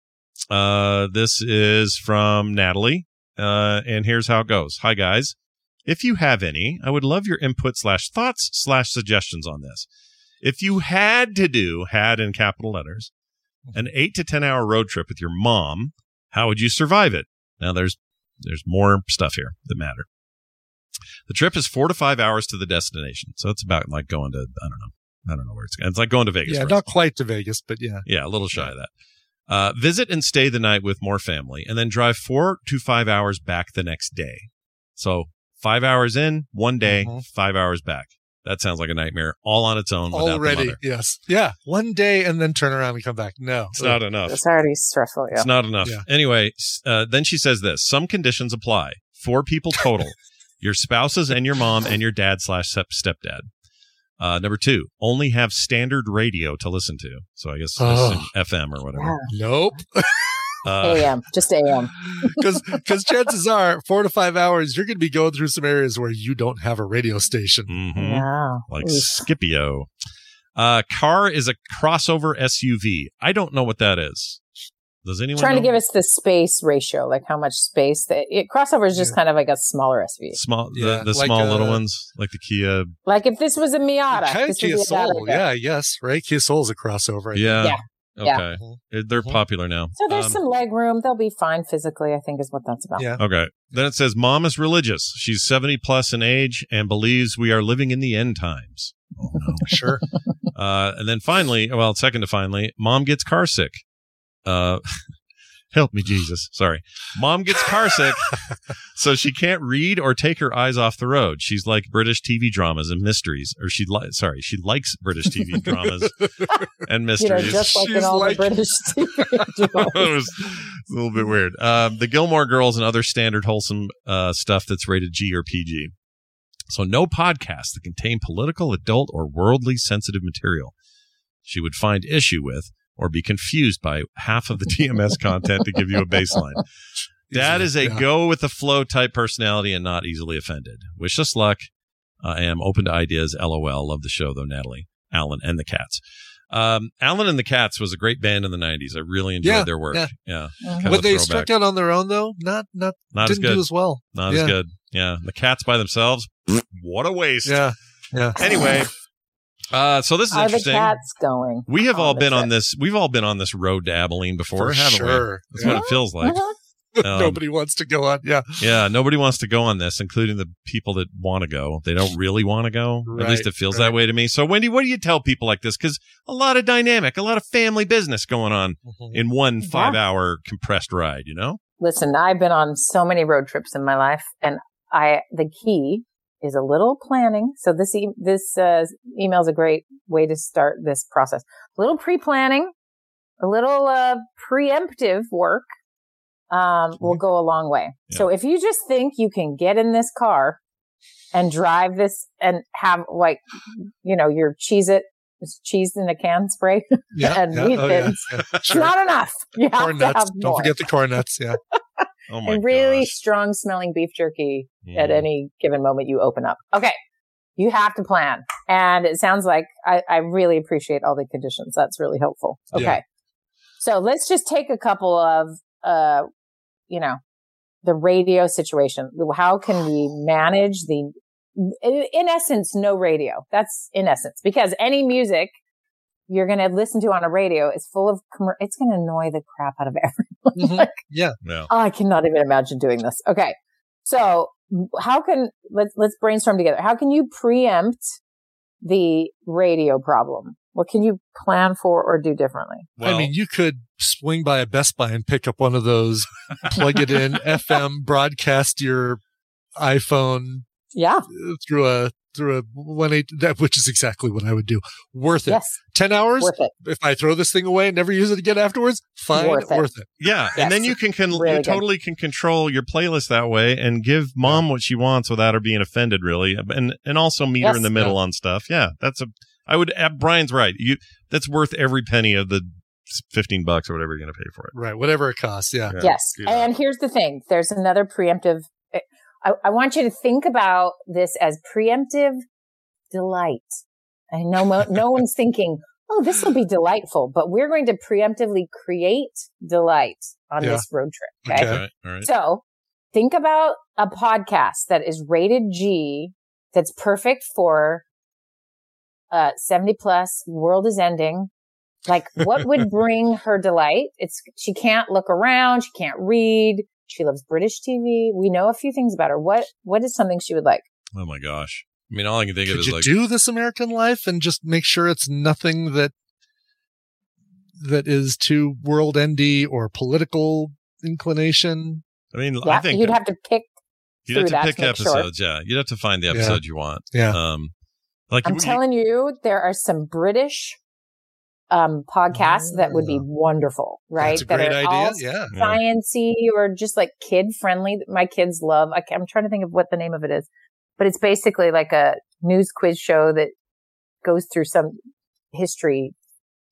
Uh, this is from Natalie, uh, and here's how it goes. Hi guys, if you have any, I would love your input slash thoughts slash suggestions on this. If you had to do had in capital letters an eight to ten hour road trip with your mom, how would you survive it? Now there's there's more stuff here that matter. The trip is four to five hours to the destination, so it's about like going to I don't know, I don't know where it's. Going. It's like going to Vegas. Yeah, not quite to Vegas, but yeah. yeah, a little shy of that. Uh, visit and stay the night with more family, and then drive four to five hours back the next day. So five hours in, one day, Mhm. five hours back. That sounds like a nightmare all on its own. without the Already, yes. Yeah. One day and then turn around and come back. No. It's not enough. It's already stressful. Yeah. It's not enough. Yeah. Anyway, uh, then she says this: some conditions apply. Four people total: <laughs> your spouses and your mom and your dad slash stepdad. Uh, number two: only have standard radio to listen to. So I guess Oh. FM or whatever. Nope. <laughs> Uh, AM, just AM. Because <laughs> because chances are, four to five hours, you're going to be going through some areas where you don't have a radio station. mhm. Wow. Like Oof. Scipio. Uh, car is a crossover SUV. I don't know what that is. Does anyone Trying to give us the space ratio, like how much space that it, crossover is just kind of like a smaller SUV. small Yeah, the, the like, small uh, little ones like the Kia? Like if this was a Miata, Kind of Kia would be a Soul. Miata. Yeah, yes, right? Kia Soul's a crossover. I. Yeah. Yeah. Yeah. Okay. Uh, They're popular now. So there's Um, some leg room. They'll be fine physically, I think is what that's about. Yeah. Okay. Then it says mom is religious. She's 70 plus in age and believes we are living in the end times. Oh no. <laughs> Sure. uh, and then finally, well, second to finally, mom gets car sick. Uh, <laughs> help me, Jesus. Sorry. Mom gets car sick, <laughs> so she can't read or take her eyes off the road. She's like British TV dramas and mysteries, or she li- sorry, she likes British TV <laughs> dramas and mysteries. You know, just like in She's all like- the British TV dramas. it was a little bit weird. Um, the Gilmore Girls and other standard wholesome uh, stuff that's rated G or PG. So no podcasts that contain political, adult, or worldly sensitive material she would find issue with or be confused by half of the <laughs> TMS content to give you a baseline. <laughs> Dad is a Yeah. go with the flow type personality and not easily offended. Wish us luck. I am open to ideas. LOL. Love the show though, Natalie, Alan, and the Cats. Um, Alan and the Cats was a great band in the '90s. I really enjoyed Yeah, their work. yeah. Yeah. Kind of they throwback. struck out on their own, though, not not, Not as didn't good. do as well. Not yeah. as good. Yeah, the Cats by themselves. <laughs> What a waste. Yeah. Yeah. Anyway, uh, so this is Are the interesting. cats going? we have all the been on this. We've all been on this road to Abilene before, For haven't we? That's Yeah. what it feels like. Mhm. <laughs> Um, Nobody wants to go on. Yeah. Yeah, nobody wants to go on this, including the people that want to go. They don't really want to go. At least it feels right. that way to me. So, Wendy, what do you tell people like this? Because a lot of dynamic, a lot of family business going on Mm-hmm. in one Yeah. five-hour compressed ride. You know? Listen, I've been on so many road trips in my life, and I the key is a little planning. So this e- this uh, email is a great way to start this process. A little pre planning, a little uh, preemptive work um, will go a long way. So if you just think you can get in this car and drive this and have like you know your Cheez-It cheese in a can spray <laughs> Yeah. and yeah. Oh, yeah. <laughs> yeah. it's Sure. not enough. You have Corn to nuts. have Don't more forget the corn nuts. Yeah. <laughs> Oh and really gosh. strong smelling beef jerky at Mm. any given moment you open up. Okay. You have to plan. And it sounds like I, I really appreciate all the conditions. That's really helpful. Okay. Yeah. So let's just take a couple of, uh, you know, the radio situation. How can we manage the, in essence, no radio? That's in essence, because any music you're going to listen to on a radio is full of, commer- it's going to annoy the crap out of <laughs> everyone. Mhm. Like, Yeah. Yeah. Oh, I cannot even imagine doing this. Okay. So how can, let's, let's brainstorm together. How can you preempt the radio problem? What can you plan for or do differently? Well, I mean, you could swing by a Best Buy and pick up one of those, <laughs> plug it in, FM, broadcast your iPhone Yeah. uh, through a through a one eight that which is exactly what I would do. Worth it. Yes. Ten hours. Worth it. If I throw this thing away and never use it again afterwards, fine, Worth worth it. it. yeah, Yes. and then you can, can Really you good. totally can control your playlist that way and give mom what she wants without her being offended, really, and and also meet her in the middle on stuff. Yeah, that's a. I would. Uh, Brian's right. You that's worth every penny of the fifteen bucks or whatever you're going to pay for it. Right. Whatever it costs. Yeah. Yeah. Yes. do. And here's the thing. There's another preemptive. I, I want you to think about this as preemptive delight. I know mo- no <laughs> one's thinking, oh, this will be delightful, but we're going to preemptively create delight on Yeah. this road trip. Okay. Okay, all right. So think about a podcast that is rated G that's perfect for uh 70 plus world is ending. Like what would <laughs> bring her delight? It's she can't look around, she can't read, she loves British TV. We know a few things about her. What what is something she would like? Oh my gosh. I mean, all I can think of is you like do this American life and just make sure it's nothing that that is too world endy or political inclination? I mean, Yeah, I think you'd have to pick You'd have to pick to make sure. episodes, yeah. You'd have to find the Yeah. episode you want. Yeah. Um, Like I'm you- telling you, there are some British um podcasts that would be ah. wonderful, right? That's a that great are idea, all yeah. Yeah. Sciency or just like kid friendly. My kids love. I, am trying to think of what the name of it is, but it's basically like a news quiz show that goes through some history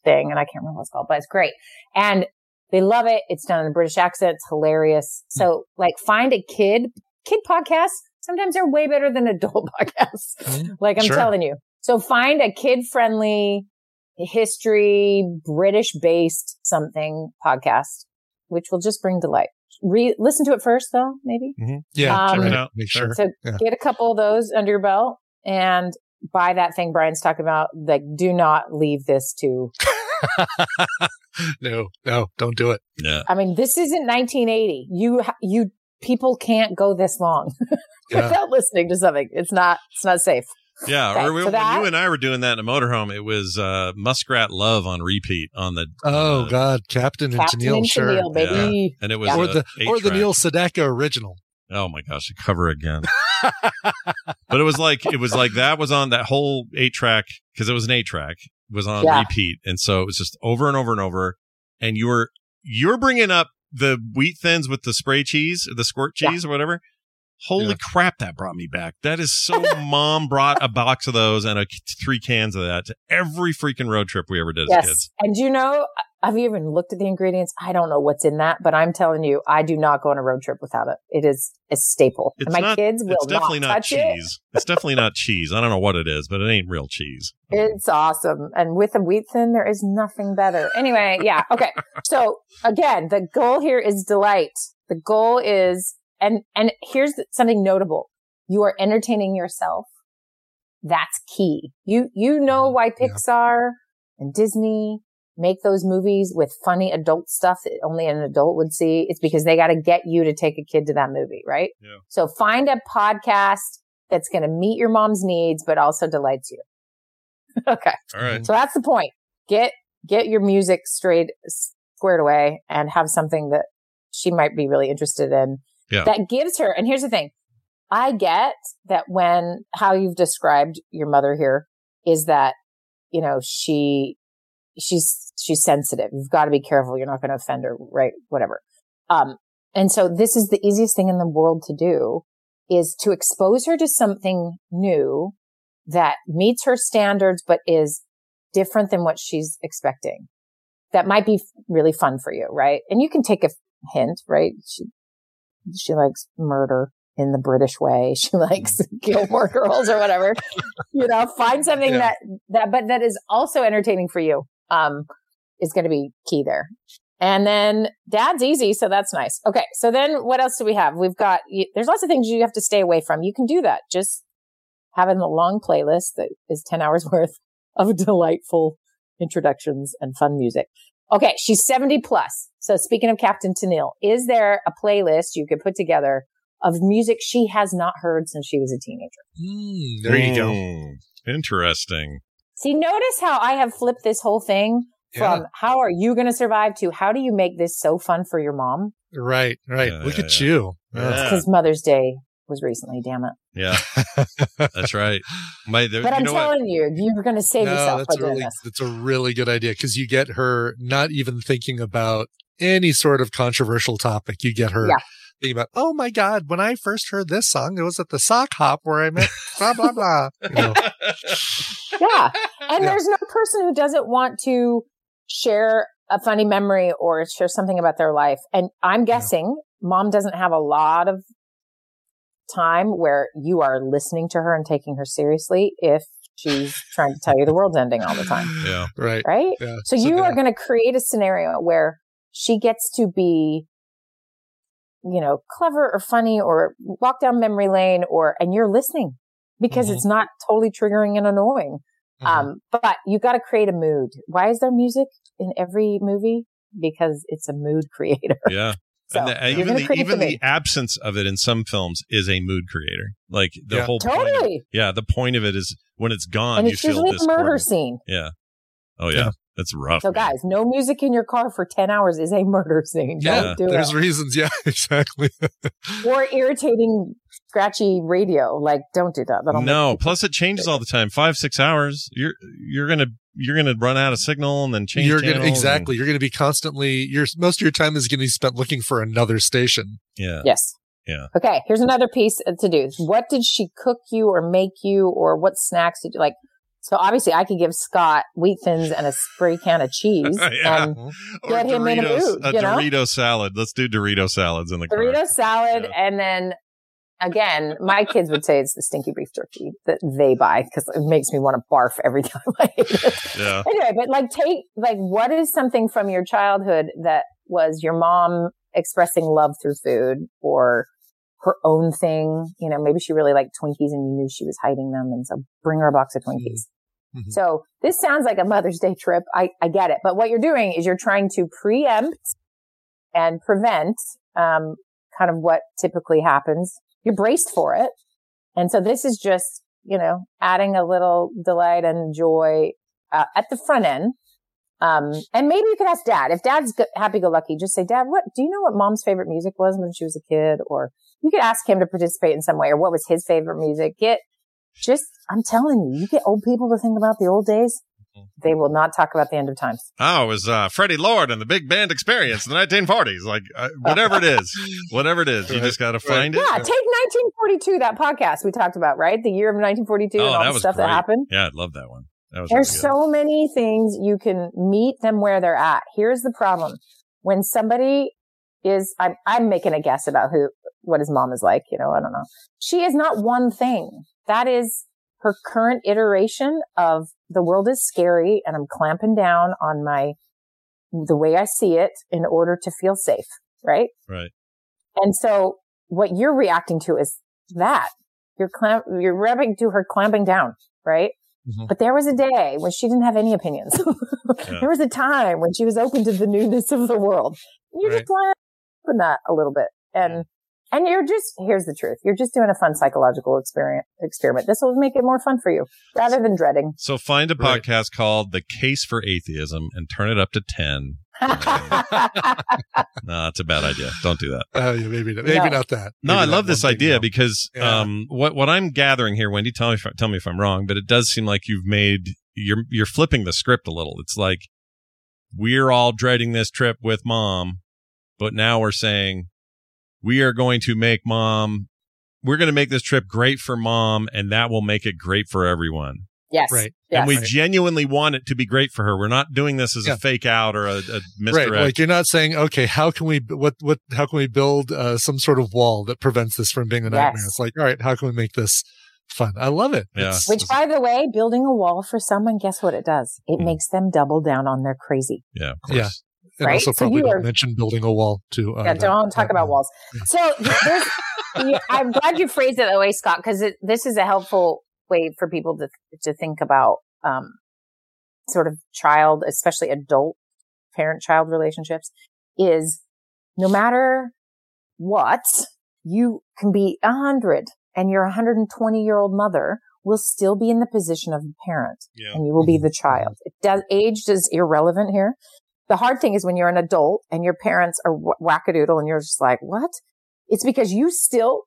thing, and I can't remember what it's called, but it's great. And they love it. It's done in a British accent. It's hilarious. Hmm. So like find a kid, kid podcast. Sometimes they're way better than adult <laughs> podcasts. Hmm. like I'm Sure. telling you. So find a kid friendly history, British based something podcast, which will just bring delight. Re- listen to it first though, maybe. Yeah, Um, check it out. Make Sure. sure. So Yeah. get a couple of those under your belt and buy that thing Brian's talking about. Like, do not leave this to, <laughs> no, no, don't do it. No. I mean, this isn't 1980. You, you, people can't go this long <laughs> Yeah. without listening to something. It's not, it's not safe. Yeah, <laughs> Okay, or so when you and I were doing that in a motorhome, it was uh, Muskrat Love on repeat on the Oh God, Captain and Captain Tennille, and sure. Tennille, baby. and it was Or a the or the eight-track. Neil Sedaka original. Oh my gosh, the cover again. but it was like it was like that was on that whole eight track because it was an eight track was on Yeah. repeat, and so it was just over and over and over. And you were you're bringing up the wheat thins with the spray cheese, the squirt Yeah. cheese or whatever. Holy Yeah. crap, that brought me back. That is so. <laughs> Mom brought a box of those and a, three cans of that to every freaking road trip we ever did as Yes. kids. And you know, have you even looked at the ingredients? I don't know what's in that, but I'm telling you, I do not go on a road trip without it. It is a staple. It's and my not, kids will It's definitely not not, touch it. cheese. It's definitely not cheese. I don't know what it is, but it ain't real cheese. It's awesome. And with a wheat thin, there is nothing better. Anyway, yeah. Okay. <laughs> So again, the goal here is delight. The goal is, and, and here's something notable. You are entertaining yourself. That's key. You, you know why Pixar and Disney make those movies with funny adult stuff that only an adult would see. It's because they got to get you to take a kid to that movie, right? Yeah. So find a podcast that's going to meet your mom's needs, but also delights you. <laughs> okay. All right. So that's the point. Get, get your music straight, squared away and have something that she might be really interested in Yeah. that gives her. And here's the thing. I get that when how you've described your mother here is that, you know, she, she's, she's sensitive. You've got to be careful. You're not going to offend her, right? Whatever. Um, and so this is the easiest thing in the world to do is to expose her to something new that meets her standards, but is different than what she's expecting. That might be really fun for you, right? And you can take a hint, right? She, she likes murder in the British way. <laughs> She likes Gilmore Girls or whatever. you know, find something Yeah. that, that, but that is also entertaining for you. Um, is going to be key there. And then dad's easy. So that's nice. Okay. So then what else do we have? We've got, there's lots of things you have to stay away from. You can do that. Just having a long playlist that is 10 hours <laughs> worth of delightful introductions and fun music. Okay. She's 70 plus. So speaking of Captain Tennille, is there a playlist you could put together of music she has not heard since she was a teenager? Mm, there you go. Mm, Interesting. See, notice how I have flipped this whole thing from how are you going to survive to how do you make this so fun for your mom? Right, right. Yeah, Look yeah, at yeah. you. Yeah. Because Mother's Day was recently, damn it. Yeah, that's right. My, there, But I'm know what? telling you, you're going to save no, yourself that's by really this. that's a really good idea because you get her not even thinking about any sort of controversial topic. You get her Yeah. thinking about, oh my god, when I first heard this song, it was at the sock hop where I met <laughs> blah blah blah. You know, Yeah. And Yeah. there's no person who doesn't want to share a funny memory or share something about their life. And I'm guessing mom doesn't have a lot of time where you are listening to her and taking her seriously if she's trying to tell you the world's ending all the time. Yeah. right? right? Yeah. So you yeah. are going to create a scenario where she gets to be, you know, clever or funny or walk down memory lane or, and you're listening because Mhm. it's not totally triggering and annoying. Mhm. Um, but you got to create a mood. Why is there music in every movie? Because it's a mood <laughs> creator. Yeah. So, and the, uh, even the even the the absence of it in some films is a mood creator. Like the Yeah. whole point of- Totally. yeah, the point of it is when it's gone, and you it's feel usually a murder discordant. scene. Yeah. Oh yeah. Yeah. That's rough. So, man. guys, no music in your car for 10 hours is a murder scene. Yeah, Don't do there's it. reasons. <laughs> Yeah, exactly. or irritating, scratchy radio. Like, don't do that. That'll No, plus it changes all the time. Five, six hours. You're you're gonna you're gonna run out of signal and then change. you're gonna channels exactly. You're gonna be constantly. Your most of your time is gonna be spent looking for another station. yeah. Yes. Yeah. Okay, here's another piece to do. What did she cook you or make you or what snacks did you like? So obviously I could give Scott wheat thins and a spray can of <laughs> cheese Yeah. and Or get him in a mood, a you know? Dorito salad. Let's do Dorito salads in the car. Dorito salad and then again, my kids would say it's the stinky beef jerky that they buy because it makes me want to barf every <laughs> time I eat it. Yeah. Anyway, but like take like what is something from your childhood that was your mom expressing love through food or her own thing? You know, maybe she really liked Twinkies and you knew she was hiding them and so bring her a box of Twinkies. Mhm. So this sounds like a Mother's Day trip. I, I get it. But what you're doing is you're trying to preempt and prevent, um, kind of what typically happens. You're braced for it. And so this is just, you know, adding a little delight and joy, uh, at the front end. Um, and maybe you could ask dad. If dad's go- happy-go-lucky, just say, dad, what, do you know what mom's favorite music was when she was a kid? Or you could ask him to participate in some way or what was his favorite music. Get just, I'm telling you, you get old people to think about the old days. They will not talk about the end of times. Oh, it was uh, Freddie Lord and the Big Band Experience in the 1940s. Like uh, whatever it is, <laughs> whatever it is, you just got to find it. Yeah, take 1942, that podcast we talked about, right? The year of 1942 oh, and all that the stuff great. that happened. Yeah, I love that one. That was There's really so many things you can meet them where they're at. Here's the problem. When somebody is, I'm, I'm making a guess about who, what his mom is like, you know, I don't know. She is not one thing. That is her current iteration of the world is scary and I'm clamping down on my, the way I see it in order to feel safe, right? right. And so what you're reacting to is that you're clamp, you're reacting to her clamping down, right? Mhm. But there was a day when she didn't have any opinions. <laughs> Yeah. There was a time when she was open to the newness of the world. You Right. just want to open that a little bit. And, and you're just, here's the truth. You're just doing a fun psychological experiment, experiment. This will make it more fun for you rather than dreading. So find a Right. podcast called "The Case for Atheism" and turn it up to ten. <laughs> No, it's a bad idea. Don't do that. Uh, yeah, maybe maybe No. not that. No, I love this one thing, idea no. because Yeah. um, what what I'm gathering here, Wendi, tell me if, tell me if I'm wrong, but it does seem like you've made you're you're flipping the script a little. It's like we're all dreading this trip with mom, but now we're saying we are going to make mom. We're going to make this trip great for mom, and that will make it great for everyone. yes. Right. Yes. and we Right. genuinely want it to be great for her. We're not doing this as Yeah. a fake out or a, a right like you're not saying okay how can we what what how can we build uh, some sort of wall that prevents this from being a nightmare Yes. it's like all right how can we make this fun i love it Yeah. It's- Which, by the way, building a wall for someone, guess what it does? It Hmm. makes them double down on their crazy. yeah, of course. Yeah. And right? also So probably you don't are- mention building a wall too. uh, yeah, don't talk that about wall. walls. So there's, you, I'm glad you phrased it that way, Scott, because this is a helpful way for people to to think about um, sort of child, especially adult parent-child relationships. Is no matter what, you can be a hundred, and your 120 year old mother will still be in the position of a parent, Yeah. and you will be the child. It does age is irrelevant here. The hard thing is when you're an adult and your parents are wackadoodle and you're just like, what? It's because you still,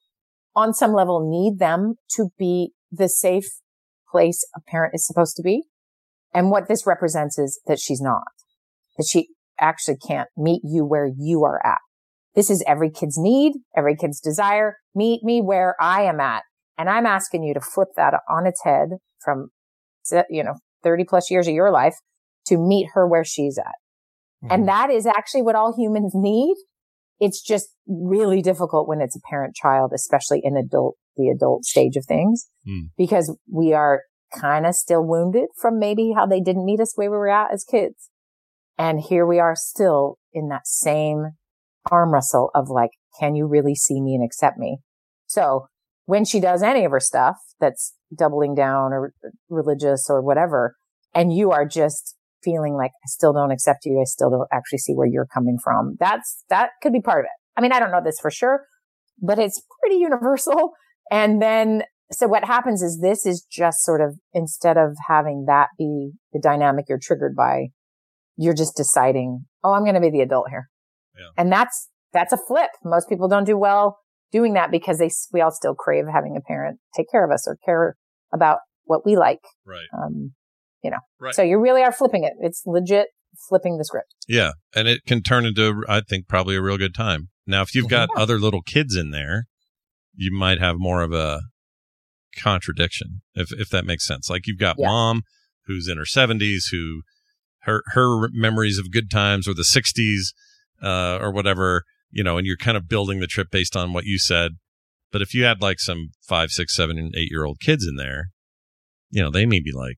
on some level, need them to be the safe place a parent is supposed to be. And what this represents is that she's not, that she actually can't meet you where you are at. This is every kid's need, every kid's desire. Meet me where I am at. And I'm asking you to flip that on its head from, you know, 30 plus years of your life to meet her where she's at. And that is actually what all humans need. It's just really difficult when it's a parent child, especially in adult, the adult stage of things, Hmm. because we are kind of still wounded from maybe how they didn't meet us where we were at as kids. And here we are still in that same arm wrestle of like, can you really see me and accept me? So when she does any of her stuff that's doubling down or religious or whatever, and you are just feeling like I still don't accept you, I still don't actually see where you're coming from. That's that could be part of it. I mean, I don't know this for sure, but it's pretty universal. <laughs> And then so what happens is this is just sort of instead of having that be the dynamic you're triggered by, you're just deciding, oh, I'm going to be the adult here. Yeah. And that's, that's a flip. Most people don't do well doing that because they, we all still crave having a parent take care of us or care about what we like. Right. Um, you know, Right. so you really are flipping it. It's legit flipping the script. Yeah, and it can turn into, I think, probably a real good time. Now, if you've <laughs> got other little kids in there, you might have more of a contradiction, if if that makes sense. Like you've got Yeah. mom who's in her seventies, who her her memories of good times or the sixties, uh, or whatever, you know, and you're kind of building the trip based on what you said. But if you had like some five, six, seven, and eight year old kids in there, you know, they may be like,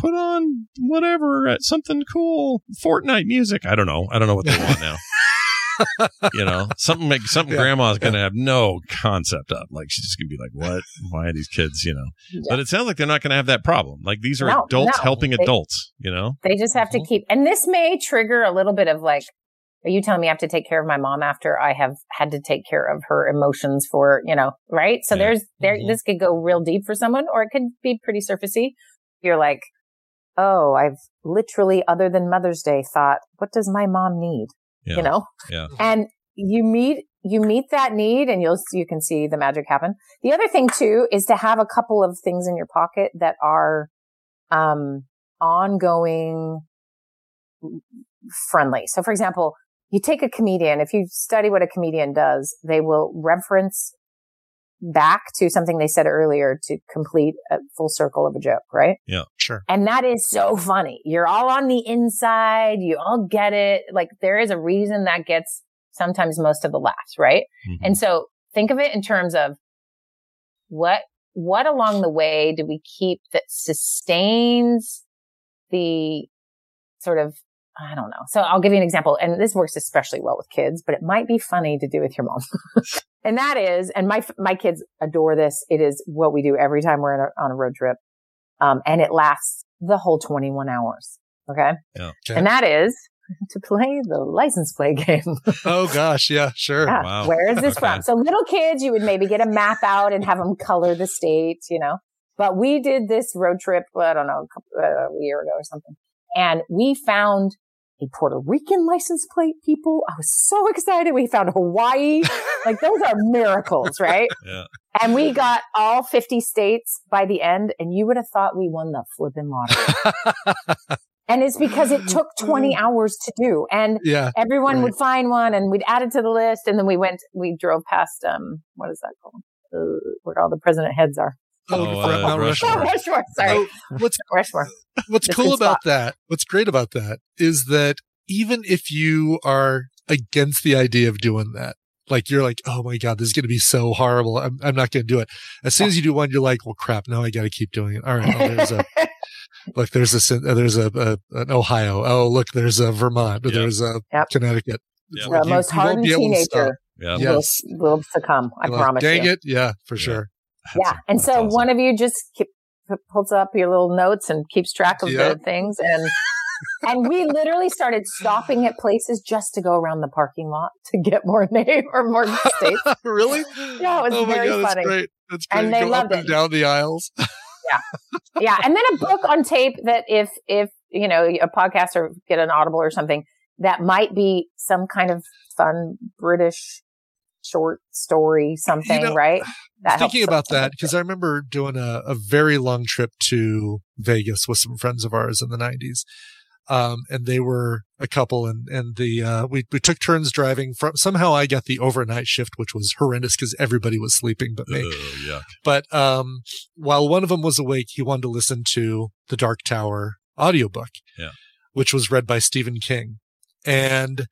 put on whatever, uh, something cool, Fortnite music. I don't know. I don't know what they want now. <laughs> you know, something like something Yeah. grandma's gonna have no concept of. Like she's just gonna be like, "What? Why are these kids?" You know. But it sounds like they're not gonna have that problem. Like these are No, adults no. helping They- adults. You know. They just have Mm-hmm. to keep, and this may trigger a little bit of like, are you telling me I have to take care of my mom after I have had to take care of her emotions for, you know, right? So there's, there, Mm-hmm. this could go real deep for someone or it could be pretty surfacey. You're like, oh, I've literally, other than Mother's Day, thought, what does my mom need? Yeah. You know? Yeah. <laughs> and you meet you meet that need and you'll you can see the magic happen the other thing too is to have a couple of things in your pocket that are um ongoing friendly so for example you take a comedian if you study what a comedian does they will reference back to something they said earlier to complete a full circle of a joke right Yeah. Sure. and that is so funny. You're all on the inside. You all get it. Like there is a reason that gets sometimes most of the laughs, right? Mm-hmm. And so think of it in terms of what, what along the way do we keep that sustains the sort of, I don't know. So I'll give you an example and this works especially well with kids, but it might be funny to do with your mom. <laughs> and that is, and my, my kids adore this. It is what we do every time we're a, on a road trip. Um, and it lasts the whole 21 hours. Okay. Yeah. And that is <laughs> to play the license plate game. <laughs> oh gosh, yeah, sure. Yeah. Where is this <laughs> from? So little kids, you would maybe get a map out and have them color the states, you know. But we did this road trip, I don't know, a, couple, uh, a year ago or something, and we found a Puerto Rican license plate. People, I was so <laughs> excited. We found Hawaii. like those are miracles, <laughs> right? Yeah. And we got all 50 states by the end, and you would have thought we won the flipping lottery. <laughs> and it's because it took 20 hours to do. And Yeah, everyone right. would find one and we'd add it to the list. And then we went, we drove past, um, what is that called? Uh, where all the president heads are. Oh, Oh, Mount uh, Rushmore. Rushmore. Sorry. Oh, what's Rushmore. what's That's cool about spot. that? What's great about that is that even if you are against the idea of doing that, like you're like, oh my god, this is going to be so horrible. I'm I'm not going to do it. As soon as you do one, you're like, well, crap. Now I got to keep doing it. All right. Oh, there's a <laughs> look. There's a uh, there's a, a an Ohio. Oh, look. There's a Vermont. There's a Yep. Connecticut. It's The like you- most you hardened be able to stop. teenager Yeah. will, Yes. will succumb. I You're like, promise Dang you. it. Yeah, for sure. Yeah. And so one of you just keep, pulls up your little notes and keeps track of Yep. the things. And, and we literally started stopping at places just to go around the parking lot to get more <laughs> name or more states. <laughs> really? Yeah, it was oh very god, that's funny. great. That's great. And they Go loved it. down the aisles. <laughs> Yeah. Yeah. And then a book on tape that if, if, you know, a podcast or get an audible or something that might be some kind of fun British short story, something, know, right? <sighs> That thinking about them. that because I remember doing a, a very long trip to Vegas with some friends of ours in the nineties. Um, and they were a couple and, and the, uh, we, we took turns driving from, somehow I got the overnight shift, which was horrendous because everybody was sleeping but me. Oh, yuck. But, um, while one of them was awake, he wanted to listen to the Dark Tower audiobook, Yeah. which was read by Stephen King. And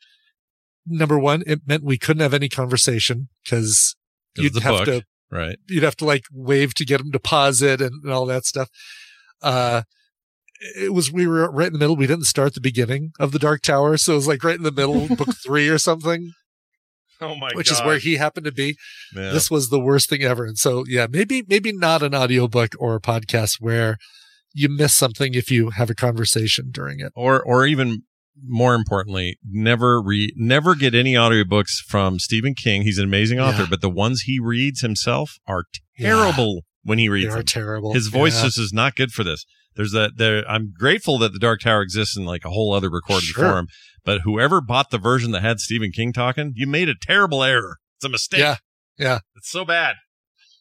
number one, it meant we couldn't have any conversation because you'd have book, to right? you'd have to like wave to get him to pause it and, and all that stuff. Uh, it was, we were right in the middle. We didn't start the beginning of the Dark Tower. So it was like right in the middle, book <laughs> three or something, Oh my god. which god. is where he happened to be. Yeah. This was the worst thing ever. And so, yeah, maybe, maybe not an audiobook or a podcast where you miss something if you have a conversation during it. or or even more importantly, never read, never get any audiobooks from Stephen King. He's an amazing author, Yeah. but the ones he reads himself are terrible when he reads They are them. terrible. His voice Yeah. just is not good for this. There's that there. I'm grateful that the Dark Tower exists in like a whole other recorded Sure. form. But whoever bought the version that had Stephen King talking, you made a terrible error. It's a mistake. Yeah. Yeah. It's so bad.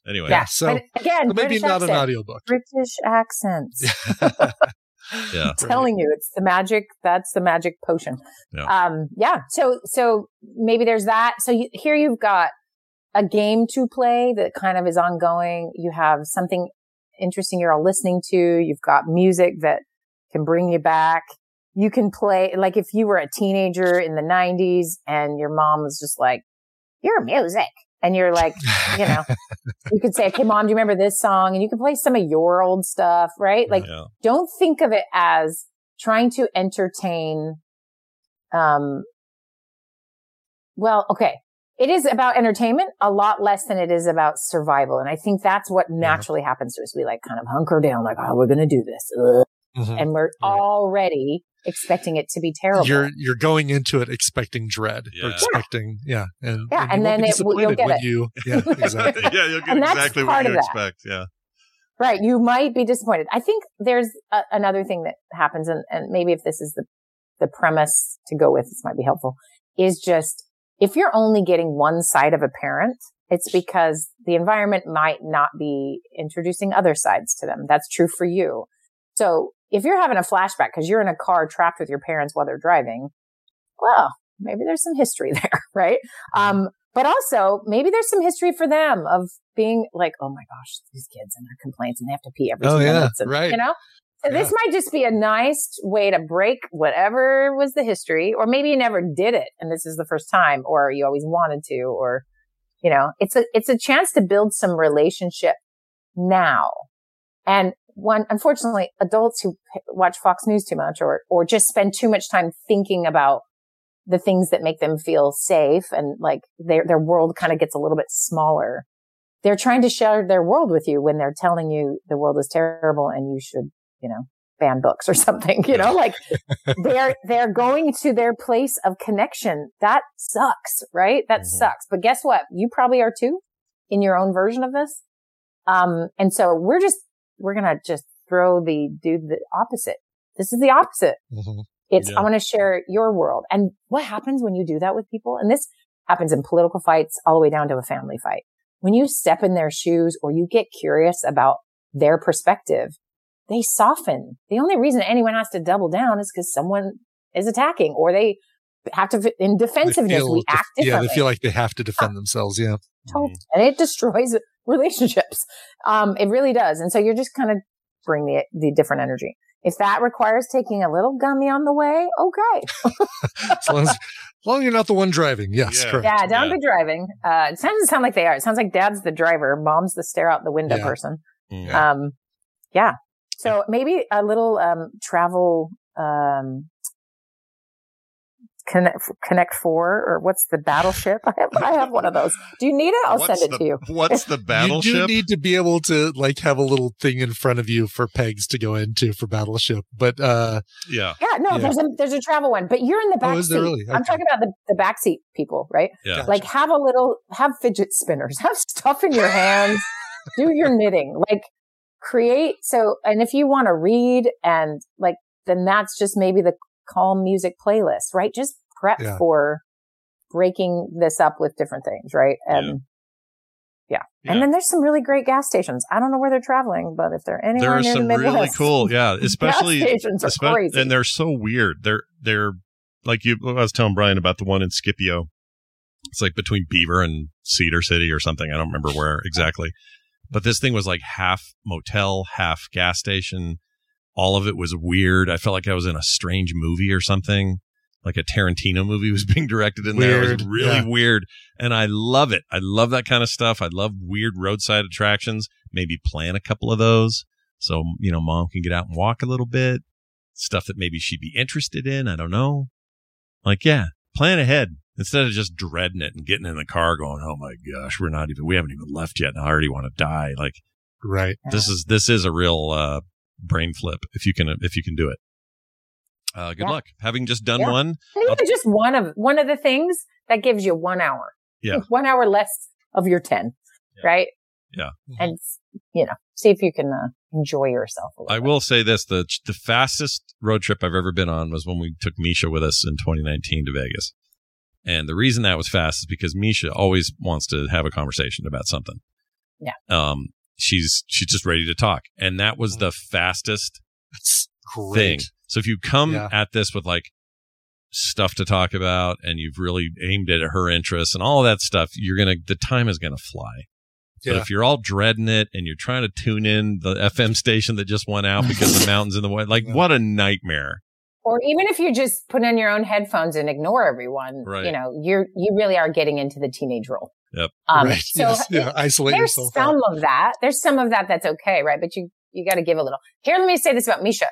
Anyway. Yeah. So but again, but maybe British not an audiobook. British accents. <laughs> <laughs> Yeah. <laughs> telling you it's the magic that's the magic potion. Yeah. um yeah so so maybe there's that. So you, here you've got a game to play that kind of is ongoing. You have something interesting you're all listening to. You've got music that can bring you back. You can play like if you were a teenager in the 90s and your mom was just like your music and you're like you know <laughs> you could say okay mom do you remember this song? And you can play some of your old stuff right? Like Yeah. don't think of it as trying to entertain um well okay it is about entertainment a lot less than it is about survival. And i think that's what naturally happens to us. We like kind of hunker down like oh we're gonna do this. Ugh. Mhm. and we're already expecting it to be terrible You're you're going into it expecting dread or expecting yeah and Yeah, you and then be it- you'll get it. you yeah <laughs> exactly <laughs> yeah, you'll get And that's exactly part what you of that. expect. Yeah. Right. You might be disappointed. I think there's a, another thing that happens, and, and maybe if this is the, the premise to go with, this might be helpful, is just if you're only getting one side of a parent, it's because the environment might not be introducing other sides to them. That's true for you. So if you're having a flashback because you're in a car trapped with your parents while they're driving, well, maybe there's some history <laughs> there, right? Um, but also maybe there's some history for them of being like, oh my gosh, these kids and their complaints and they have to pee every Oh, two yeah, minutes. And, right. You know? So this might just be a nice way to break whatever was the history, or maybe you never did it and this is the first time, or you always wanted to, or, you know, it's a, it's a chance to build some relationship now. And one, unfortunately, adults who watch Fox News too much or, or just spend too much time thinking about the things that make them feel safe and like their, their world kind of gets a little bit smaller. They're trying to share their world with you when they're telling you the world is terrible and you should, you know, ban books or <laughs> something, you know, like <laughs> they're, they're going to their place of connection. That sucks, right? That sucks. But guess what? You probably are too in your own version of this. Um, and so we're just, we're going to just throw the, do the opposite. This is the opposite. Mhm. It's, Yeah. I want to share your world. And what happens when you do that with people? And this happens in political fights all the way down to a family fight. When you step in their shoes or you get curious about their perspective, they soften. The only reason anyone has to double down is because someone is attacking or they have to, in They defensiveness, feel we def- act yeah they feel like they have to defend themselves yeah Totally. and it destroys <laughs> relationships. Um, it really does. And so you're just kind of bring the, the different energy. If that requires taking a little gummy on the way, okay. <laughs> as long as, as long as you're not the one driving yes Yeah. correct Yeah, don't be driving. Uh, it doesn't sound like they are. It sounds like dad's the driver, mom's the stare out the window Yeah. person. Mm. Um, yeah. So maybe a little, um, travel, um, connect, connect four or what's the battleship? <laughs> I have, I have one of those. Do you need it? I'll What's send it the- to you. What's <laughs> the Battleship? you do need to be able to like have a little thing in front of you for pegs to go into for battleship but uh yeah. Yeah, no, Yeah. there's a there's a travel one, but you're in the Oh, back is seat. there really? I'm talking about the, the back seat people, right? Yeah. Like have a little have fidget spinners, <laughs> have stuff in your hands, do your knitting, like create so and if you want to read and like then that's just maybe the calm music playlist, right? Just prep Yeah. for breaking this up with different things, right? And yeah. Yeah. And then there's some really great gas stations. I don't know where they're traveling, but if they're There anywhere are near some the really Midwest, cool, yeah, <laughs> especially gas stations are espe- crazy. and they're so weird. They're they're like you. I was telling Brian about the one in Scipio. It's like between Beaver and Cedar City or something. I don't remember where exactly, but this thing was like half motel, half gas station. All of it was weird. I felt like I was in a strange movie or something. Like a Tarantino movie <laughs> was being directed in there. It was really yeah. weird. And I love it. I love that kind of stuff. I love weird roadside attractions. Maybe plan a couple of those. So, you know, mom can get out and walk a little bit. Stuff that maybe she'd be interested in. I don't know. Like, yeah, plan ahead instead of just dreading it and getting in the car going, Oh my gosh, we're not even, we haven't even left yet. And I already want to die. Like right this is, this is a real, uh, brain flip if you can, if you can do it. Uh, good Yeah. luck. Having just done Yeah. one. And even just one of one of the things that gives you one hour. Yeah. One hour less of your ten. Right? Yeah. and you know, see if you can uh, enjoy yourself. A little. I will say this: the the fastest road trip I've ever been on was when we took Misha with us in 2019 to Vegas. And the reason that was fast is because Misha always wants to have a conversation about something. Yeah. Um, she's she's just ready to talk, and that was mm. the fastest That's thing. So if you come Yeah. at this with like stuff to talk about, and you've really aimed it at her interests and all that stuff, you're gonna the time is gonna fly. But if you're all dreading it and you're trying to tune in the FM station that just went out because the <laughs> mountain's in the way, like what a nightmare. or even if you just put in your own headphones and ignore everyone, Right. you know, you're you really are getting into the teenage role. Yep. Um, right. so yes. Yeah. Isolate there's yourself. some out. of that. There's some of that that's okay, right? But you you got to give a little. Here, let me say this about Misha.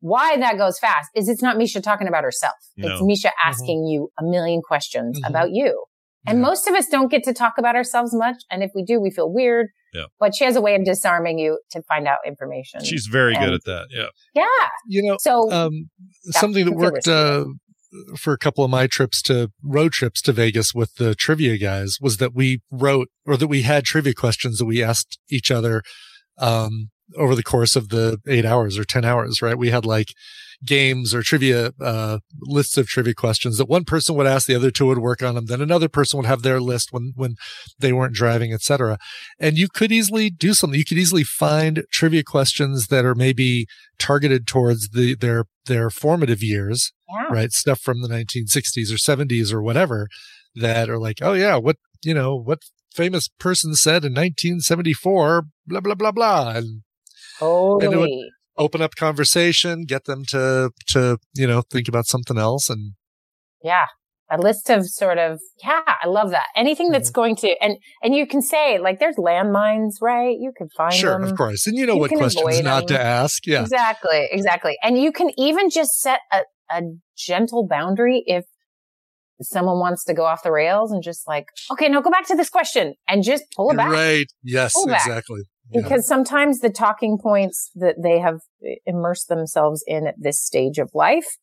Why that goes fast is it's not Misha talking about herself. It's Misha asking you a million questions Mhm. about you. And Yeah. most of us don't get to talk about ourselves much. And if we do, we feel weird. Yeah. But she has a way of disarming you to find out information. She's very good at that. Yeah. Yeah. You know, So um, something that worked uh, for a couple of my trips to road trips to Vegas with the trivia guys was that we wrote or that we had trivia questions that we asked each other um, over the course of the eight hours or 10 hours, right? We had like games or trivia uh, lists of trivia questions that one person would ask, the other two would work on them. Then another person would have their list when when they weren't driving, etc. And you could easily do something. You could easily find trivia questions that are maybe targeted towards the their their formative years, Yeah. right? Stuff from the 1960s or 70s or whatever that are like, oh yeah, what you know, what famous person said in 1974, blah blah blah blah, and Totally. would- open up conversation, get them to to you know think about something else, and Yeah. A list of sort of, yeah, I love that. Anything that's Mm-hmm. going to, and, and you can say, like, there's landmines, right? You can find sure, them. of course, and you know You what questions not to ask, yeah, Exactly, exactly. And you can even just set a, a gentle boundary if someone wants to go off the rails and just like, okay, no, go back to this question and just pull it back. right, yes, exactly, Yeah. Because sometimes the talking points that they have immersed themselves in at this stage of life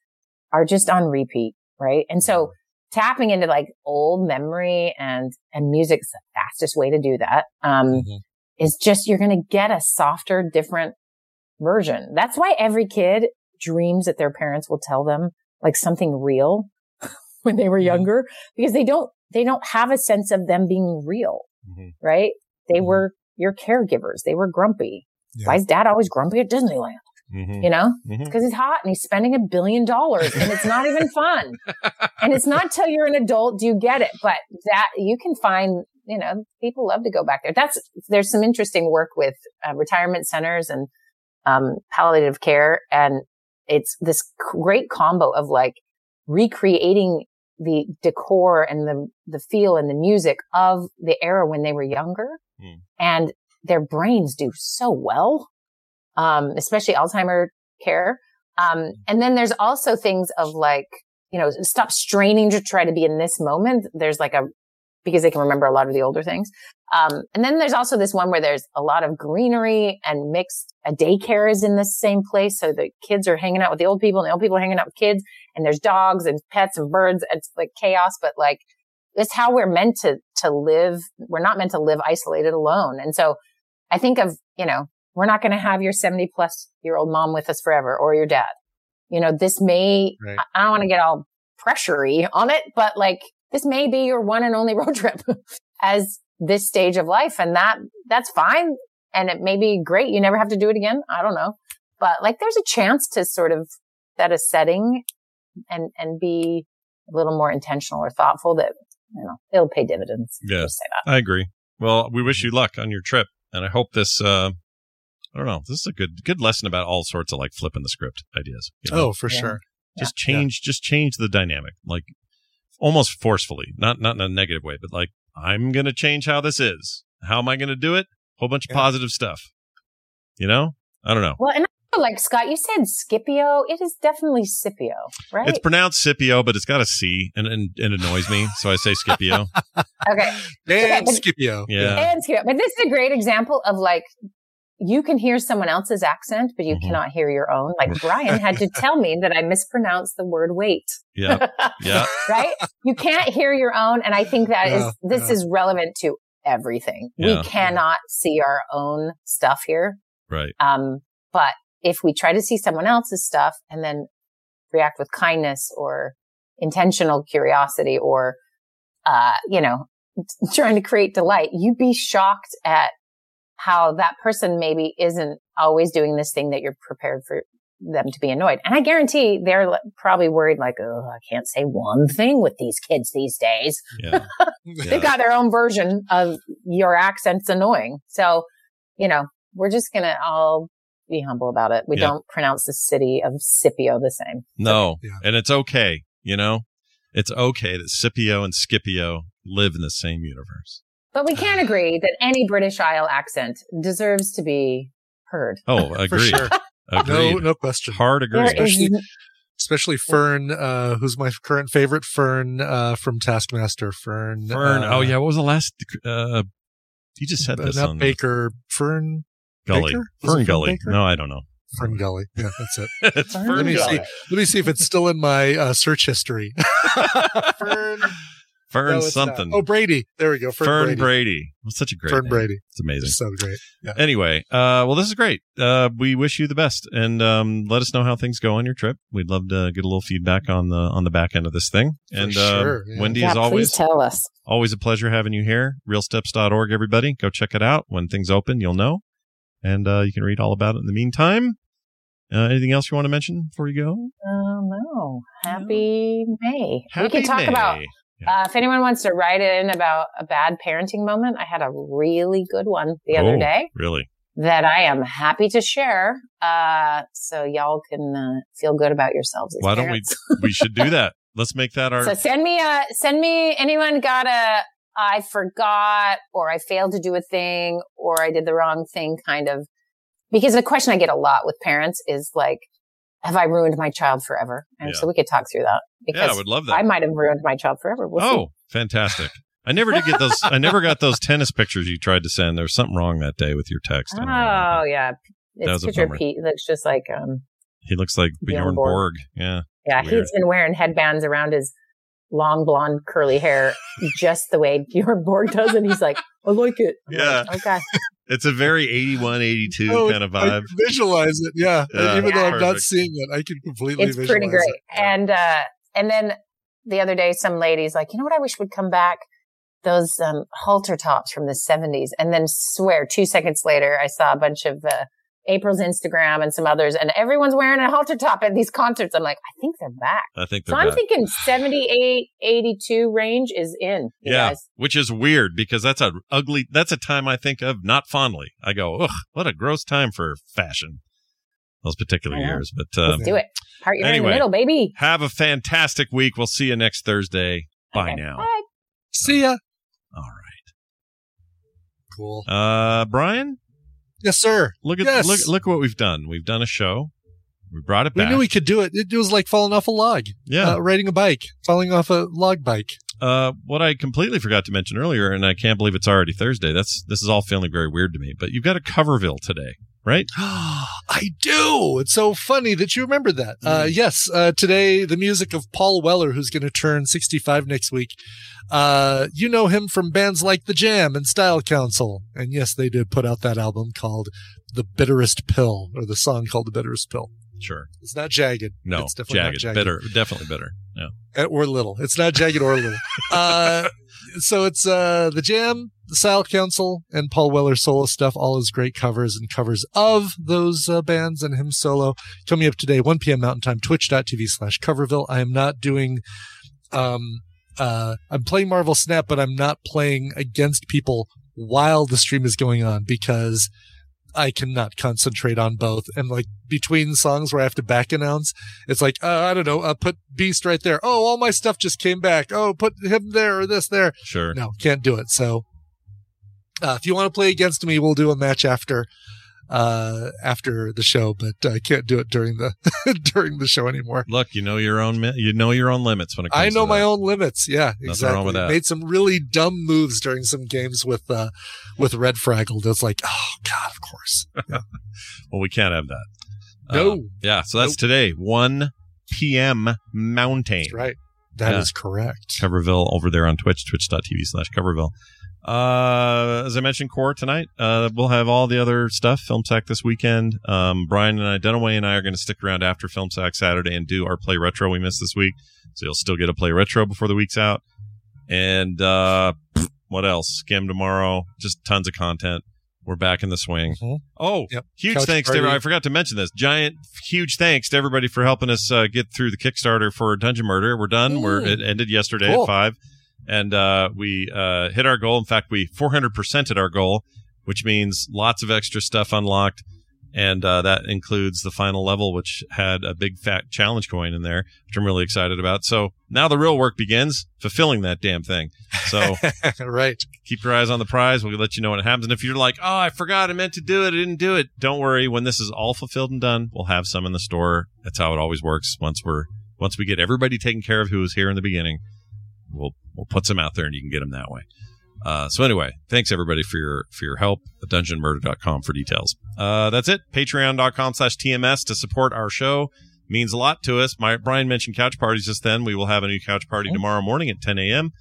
are just on repeat, right? And so tapping into like old memory and, and music's the fastest way to do that. Um, Mhm. is just you're going to get a softer, different version. That's why every kid dreams that their parents will tell them like something real <laughs> when they were Mm-hmm. younger because they don't, they don't have a sense of them being real, Mhm. right? They Mhm. were your caregivers. They were grumpy. Yeah. Why is dad always grumpy at Disneyland? Mhm. You know, because he's hot and he's spending a billion dollars and it's not even fun. and it's not till you're an adult do you get it. But that you can find, you know, people love to go back there. That's, there's some interesting work with uh, retirement centers and, um, palliative care. And it's this great combo of like recreating the decor and the, the feel and the music of the era when they were younger. Hmm. And their brains do so well um, especially Alzheimer care. Um, and then there's also things of like, you know, stop straining to try to be in this moment. There's like a, because they can remember a lot of the older things. Um, and then there's also this one where there's a lot of greenery and mixed, a daycare is in the same place. So the kids are hanging out with the old people and the old people are hanging out with kids and there's dogs and pets and birds. It's like chaos, but like, it's how we're meant to, to live. We're not meant to live isolated alone. And so I think of, you know, we're not going to have your 70 plus year old mom with us forever or your dad. You know, this may, Right. I- I don't want to get all pressury on it, but like this may be your one and only <laughs> road trip as this stage of life. And that, that's fine. And it may be great. You never have to do it again. I don't know. But like there's a chance to sort of set a setting and, and be a little more intentional or thoughtful that, you know, it'll pay dividends. Yeah, Just say that. I agree. Well, we wish you luck on your trip, and I hope this. uh I don't know. This is a good good lesson about all sorts of like flipping the script ideas. you know? oh for Yeah. sure, just change, just change the dynamic, like almost forcefully, not not in a negative way, but like I'm gonna change how this is. How am I gonna do it? Whole bunch of positive stuff. You know, I don't know. Well, and I like Scott, you said Scipio. It is definitely Scipio, right? It's pronounced Scipio, but it's got a C, and and, and annoys me, so I say Scipio. <laughs> okay. and but- Scipio, Yeah. And Scipio. But this is a great example of like, you can hear someone else's accent, but you Mhm. cannot hear your own. Like Brian had to <laughs> tell me that I mispronounced the word wait. Yeah, <laughs> yeah. right? You can't hear your own. And I think that is Yeah, this yeah. is relevant to everything. Yeah. We cannot see our own stuff here. Right. Um, but if we try to see someone else's stuff and then react with kindness or intentional curiosity or, uh, you know, <laughs> trying to create delight, you'd be shocked at how that person maybe isn't always doing this thing that you're prepared for them to be annoyed. And I guarantee they're probably worried like, oh, I can't say one thing with these kids these days. Yeah. <laughs> They've got their own version of your accent's annoying. So, you know, we're just going to all be humble about it. We Yeah. don't pronounce the city of Scipio the same. No. And it's okay, you know? It's okay that Scipio and Scipio live in the same universe. But we can agree that any British Isle accent deserves to be heard. Oh, <laughs> For agreed. sure. No, Agreed. no question. Hard agree. Especially, especially Fern, uh, who's my current favorite. Fern, uh, from Taskmaster. Fern. Fern. uh, oh, yeah. What was the last? Uh, you just said uh, this not on Baker. Fern. Gully. Baker? Was it Fern Fern Gully. Baker? No, I don't know. Fern Gully. Yeah, that's it. <laughs> it's Fern let me Gully. see. Let me see if it's still in my uh, search history. <laughs> Fern. Fern No, it's not. something. Oh, Brady. There we go. Fern, Fern Brady. Brady. Well, such a great Fern name. Brady. It's amazing. So great. Yeah. Anyway, uh, well, this is great. Uh, we wish you the best, and um, let us know how things go on your trip. We'd love to get a little feedback on the on the back end of this thing. For and uh, sure, yeah. Wendi, yeah, as always, tell us. always a pleasure having you here. Realsteps.org, everybody, go check it out. When things open, you'll know, and uh, you can read all about it. In the meantime, uh, anything else you want to mention before you go? Oh no! Happy May. Happy we can talk May. about uh, if anyone wants to write in about a bad parenting moment. I had a really good one the other Oh, day Really? that I am happy to share, uh, so y'all can uh, feel good about yourselves. Why don't we? <laughs> we should do that. <laughs> Let's make that our. So send me a send me anyone got a I forgot or I failed to do a thing or I did the wrong thing kind of because the question I get a lot with parents is like, have I ruined my child forever? And Yeah. so we could talk through that because I would love that. I might have ruined my child forever. We'll oh, fantastic! I never did get those. I never got those tennis pictures you tried to send. There was something wrong that day with your text. see. I don't know. Oh yeah, That was it's a bummer. Pete. It looks just like um He looks like Bjorn Bjorn Borg. Borg. Yeah. yeah. Weird. He's been wearing headbands around his long blonde curly hair <laughs> just the way Bjorn Borg does, and he's like, I like it. I'm Yeah. like, okay. It's a very 81, 82 Oh, kind of vibe. can visualize it. Yeah. Yeah, Even though I'm not seeing it, I can completely it's visualize pretty great. it. And uh and then the other day some ladies like, you know what I wish would come back? Those um halter tops from the seventies. And then swear two seconds later I saw a bunch of uh April's Instagram and some others and everyone's wearing a halter top at these concerts. I'm like, I think they're back. I think So they're I'm back. thinking <sighs> 78, 82 range is in. You yeah, guys. which is weird because that's a ugly. That's a time I think of not fondly. I go, ugh, what a gross time for fashion. Those particular years, but um, Let's do it. Part you're in the middle, baby. have a fantastic week. We'll see you next Thursday. Bye Okay. now. Bye. See ya. All Cool. uh, Brian, Yes, sir. look at Yes. look look what we've done. We've done a show. We brought it back. We knew we could do it. It was like falling off a log. yeah. Uh, riding a bike, falling off a log bike. Uh, what I completely forgot to mention earlier, and I can't believe it's already Thursday. That's this is all feeling very weird to me. But you've got a Coverville today, right? <gasps> I do. It's so funny that you remember that. Uh, Mm. yes, uh, today the music of Paul Weller, who's going to turn 65 next week. Uh, you know him from bands like The Jam and Style Council. And yes, they did put out that album called The Bitterest Pill, or the song called The Bitterest Pill. Sure. It's not jagged. No, it's definitely not jagged, jagged. bitter, definitely bitter. Yeah. Uh, or little. It's not jagged or little. <laughs> uh, so it's uh, the Jam, the Style Council, and Paul Weller solo stuff. All his great covers and covers of those uh, bands and him solo. Coming up today, 1 p.m. Mountain Time, twitch.tv slash Coverville. I am not doing. Um, uh, I'm playing Marvel Snap, but I'm not playing against people while the stream is going on because I cannot concentrate on both. And like between songs where I have to back announce, it's like, uh, I don't know, uh, put Beast right there. Oh, all my stuff just came back. Oh, put him there or this there. Sure. No, can't do it. So, uh, if you want to play against me, we'll do a match after, uh, after the show, but I can't do it during the, <laughs> during the show anymore. Look, you know your own you know your own limits when it comes I know my that. own limits. Yeah, Nothing exactly. wrong with that. Made some really dumb moves during some games with uh with Red Fraggle. It's like, oh god, of course. <laughs> Yeah. Well, we can't have that. No. Um, yeah, so that's today, 1 p.m. Mountain. That's right. That is Yeah. correct. Coverville over there on Twitch, twitch.tv slash Coverville. Uh, as I mentioned, core tonight. Uh, we'll have all the other stuff. Film Sack this weekend. Um, Brian and I, Dunaway and I, are going to stick around after Film Sack Saturday and do our play retro we missed this week. So you'll still get a play retro before the week's out. And uh, what else? Scam tomorrow. Just tons of content. We're back in the swing. Oh, Yep. huge Couch thanks to party. everybody. I forgot to mention this. Giant, huge thanks to everybody for helping us uh, get through the Kickstarter for Dungeon Murder. We're done. We're Mm. it ended yesterday Cool. at five, and uh, we uh, hit our goal. In fact, we 400 percented our goal, which means lots of extra stuff unlocked, and uh, that includes the final level, which had a big fat challenge coin in there, which I'm really excited about. So now the real work begins, fulfilling that damn thing. So <laughs> right. keep your eyes on the prize. We'll let you know what happens. And if you're like, oh, I forgot, I meant to do it, I didn't do it, don't worry. When this is all fulfilled and done, we'll have some in the store. That's how it always works. Once we're once we get everybody taken care of who was here in the beginning, we'll we'll put some out there and you can get them that way. Uh, so anyway, thanks everybody for your for your help. Dungeonmurder.com for details. Uh, that's it. Patreon.com slash TMS to support our show means a lot to us. My Brian mentioned couch parties just then. We will have a new couch party tomorrow morning at 10 a.m.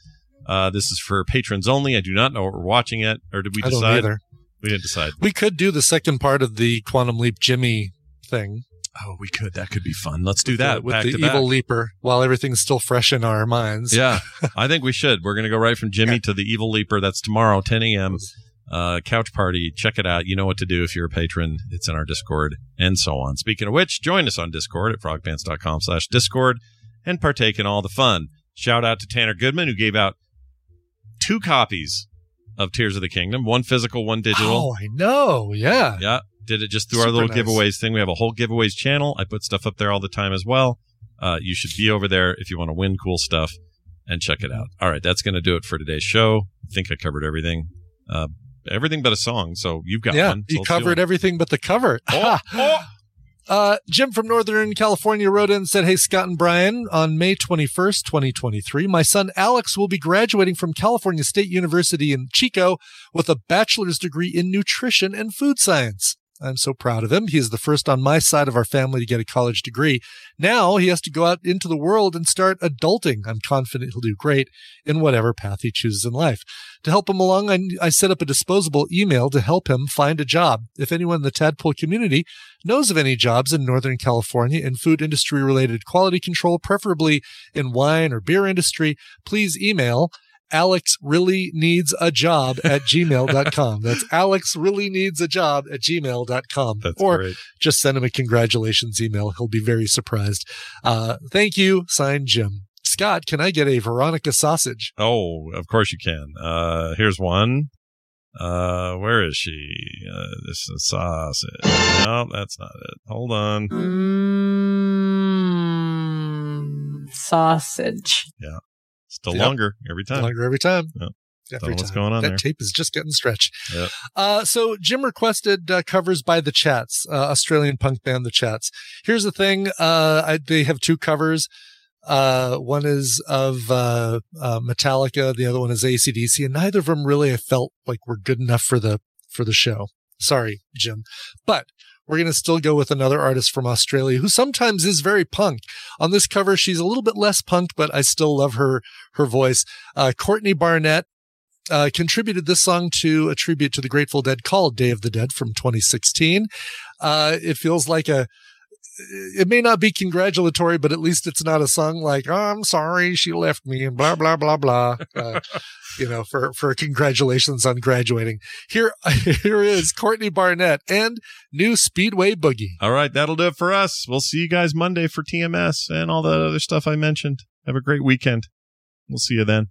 Uh, this is for patrons only. I do not know what we're watching yet, or did we decide? either. We didn't decide. We could do the second part of the Quantum Leap Jimmy thing. Oh, we could. That could be fun. Let's do that with the evil back. leaper while everything's still fresh in our minds. Yeah, <laughs> I think we should. We're going to go right from Jimmy to the Evil Leaper. That's tomorrow, 10 a.m. Uh, couch party. Check it out. You know what to do if you're a patron. It's in our Discord and so on. Speaking of which, join us on Discord at frogpants.com slash Discord and partake in all the fun. Shout out to Tanner Goodman who gave out two copies of Tears of the Kingdom, one physical, one digital. Oh, I know. Yeah. Yeah. Did it just through our little nice. giveaways thing. We have a whole giveaways channel. I put stuff up there all the time as well. Uh, you should be over there if you want to win cool stuff and check it out. All right. That's going to do it for today's show. I think I covered everything. Uh, everything but a song. So you've got yeah, one. So you covered everything but the cover. <laughs> Uh, Jim from Northern California wrote in and said, Hey, Scott and Brian, on May 21st, 2023, my son Alex will be graduating from California State University in Chico with a bachelor's degree in nutrition and food science. I'm so proud of him. He is the first on my side of our family to get a college degree. Now he has to go out into the world and start adulting. I'm confident he'll do great in whatever path he chooses in life. To help him along, I, I set up a disposable email to help him find a job. If anyone in the Tadpole community knows of any jobs in Northern California in food industry related quality control, preferably in wine or beer industry, please email Alex really needs a job at gmail.com. That's <laughs> Alex really needs a job at gmail.com. That's or great. just send him a congratulations email. He'll be very surprised. Uh, thank you. Signed Jim. Scott, can I get a Veronica sausage? Oh, of course you can. Uh, here's one. Uh, where is she? Uh, this is a sausage. No, that's not it. Hold on. Mm, sausage. Yeah. Still Yep. longer every time. Longer every time. Yep. Every what's going on that there. tape is just getting stretched. Yep. Uh, so Jim requested uh, covers by the Chats, uh, Australian punk band The Chats. Here's the thing: uh, I, they have two covers. Uh, one is of uh, uh, Metallica, the other one is ACDC, and neither of them really I felt like were good enough for the for the show. Sorry, Jim, but we're going to still go with another artist from Australia who sometimes is very punk. On this cover, she's a little bit less punk, but I still love her her voice. Uh, Courtney Barnett uh, contributed this song to a tribute to the Grateful Dead called Day of the Dead from 2016. Uh, it feels like a, it may not be congratulatory, but at least it's not a song like, oh, I'm sorry she left me and blah, blah, blah, blah. Uh, <laughs> you know, for, for congratulations on graduating. Here, <laughs> here is Courtney Barnett and new Speedway Boogie. All right, that'll do it for us. We'll see you guys Monday for TMS and all that other stuff I mentioned. Have a great weekend. We'll see you then.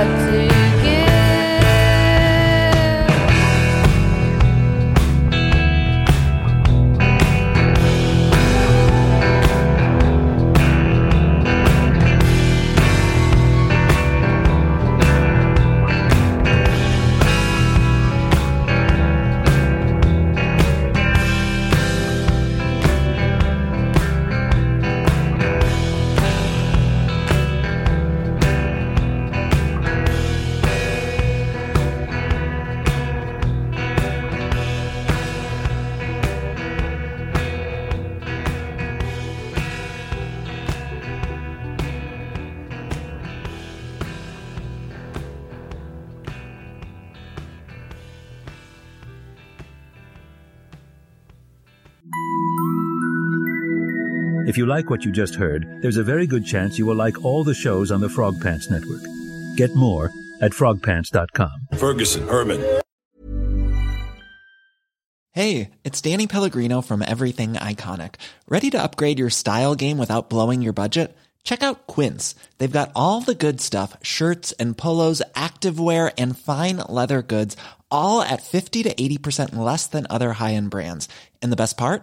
Darkness got you like what you just heard, there's a very good chance you will like all the shows on the Frog Pants Network. Get more at frogpants.com. Ferguson, Herman. Hey, it's Danny Pellegrino from Everything Iconic. Ready to upgrade your style game without blowing your budget? Check out Quince. They've got all the good stuff shirts and polos, activewear, and fine leather goods, all at 50 to 80% less than other high end brands. And the best part?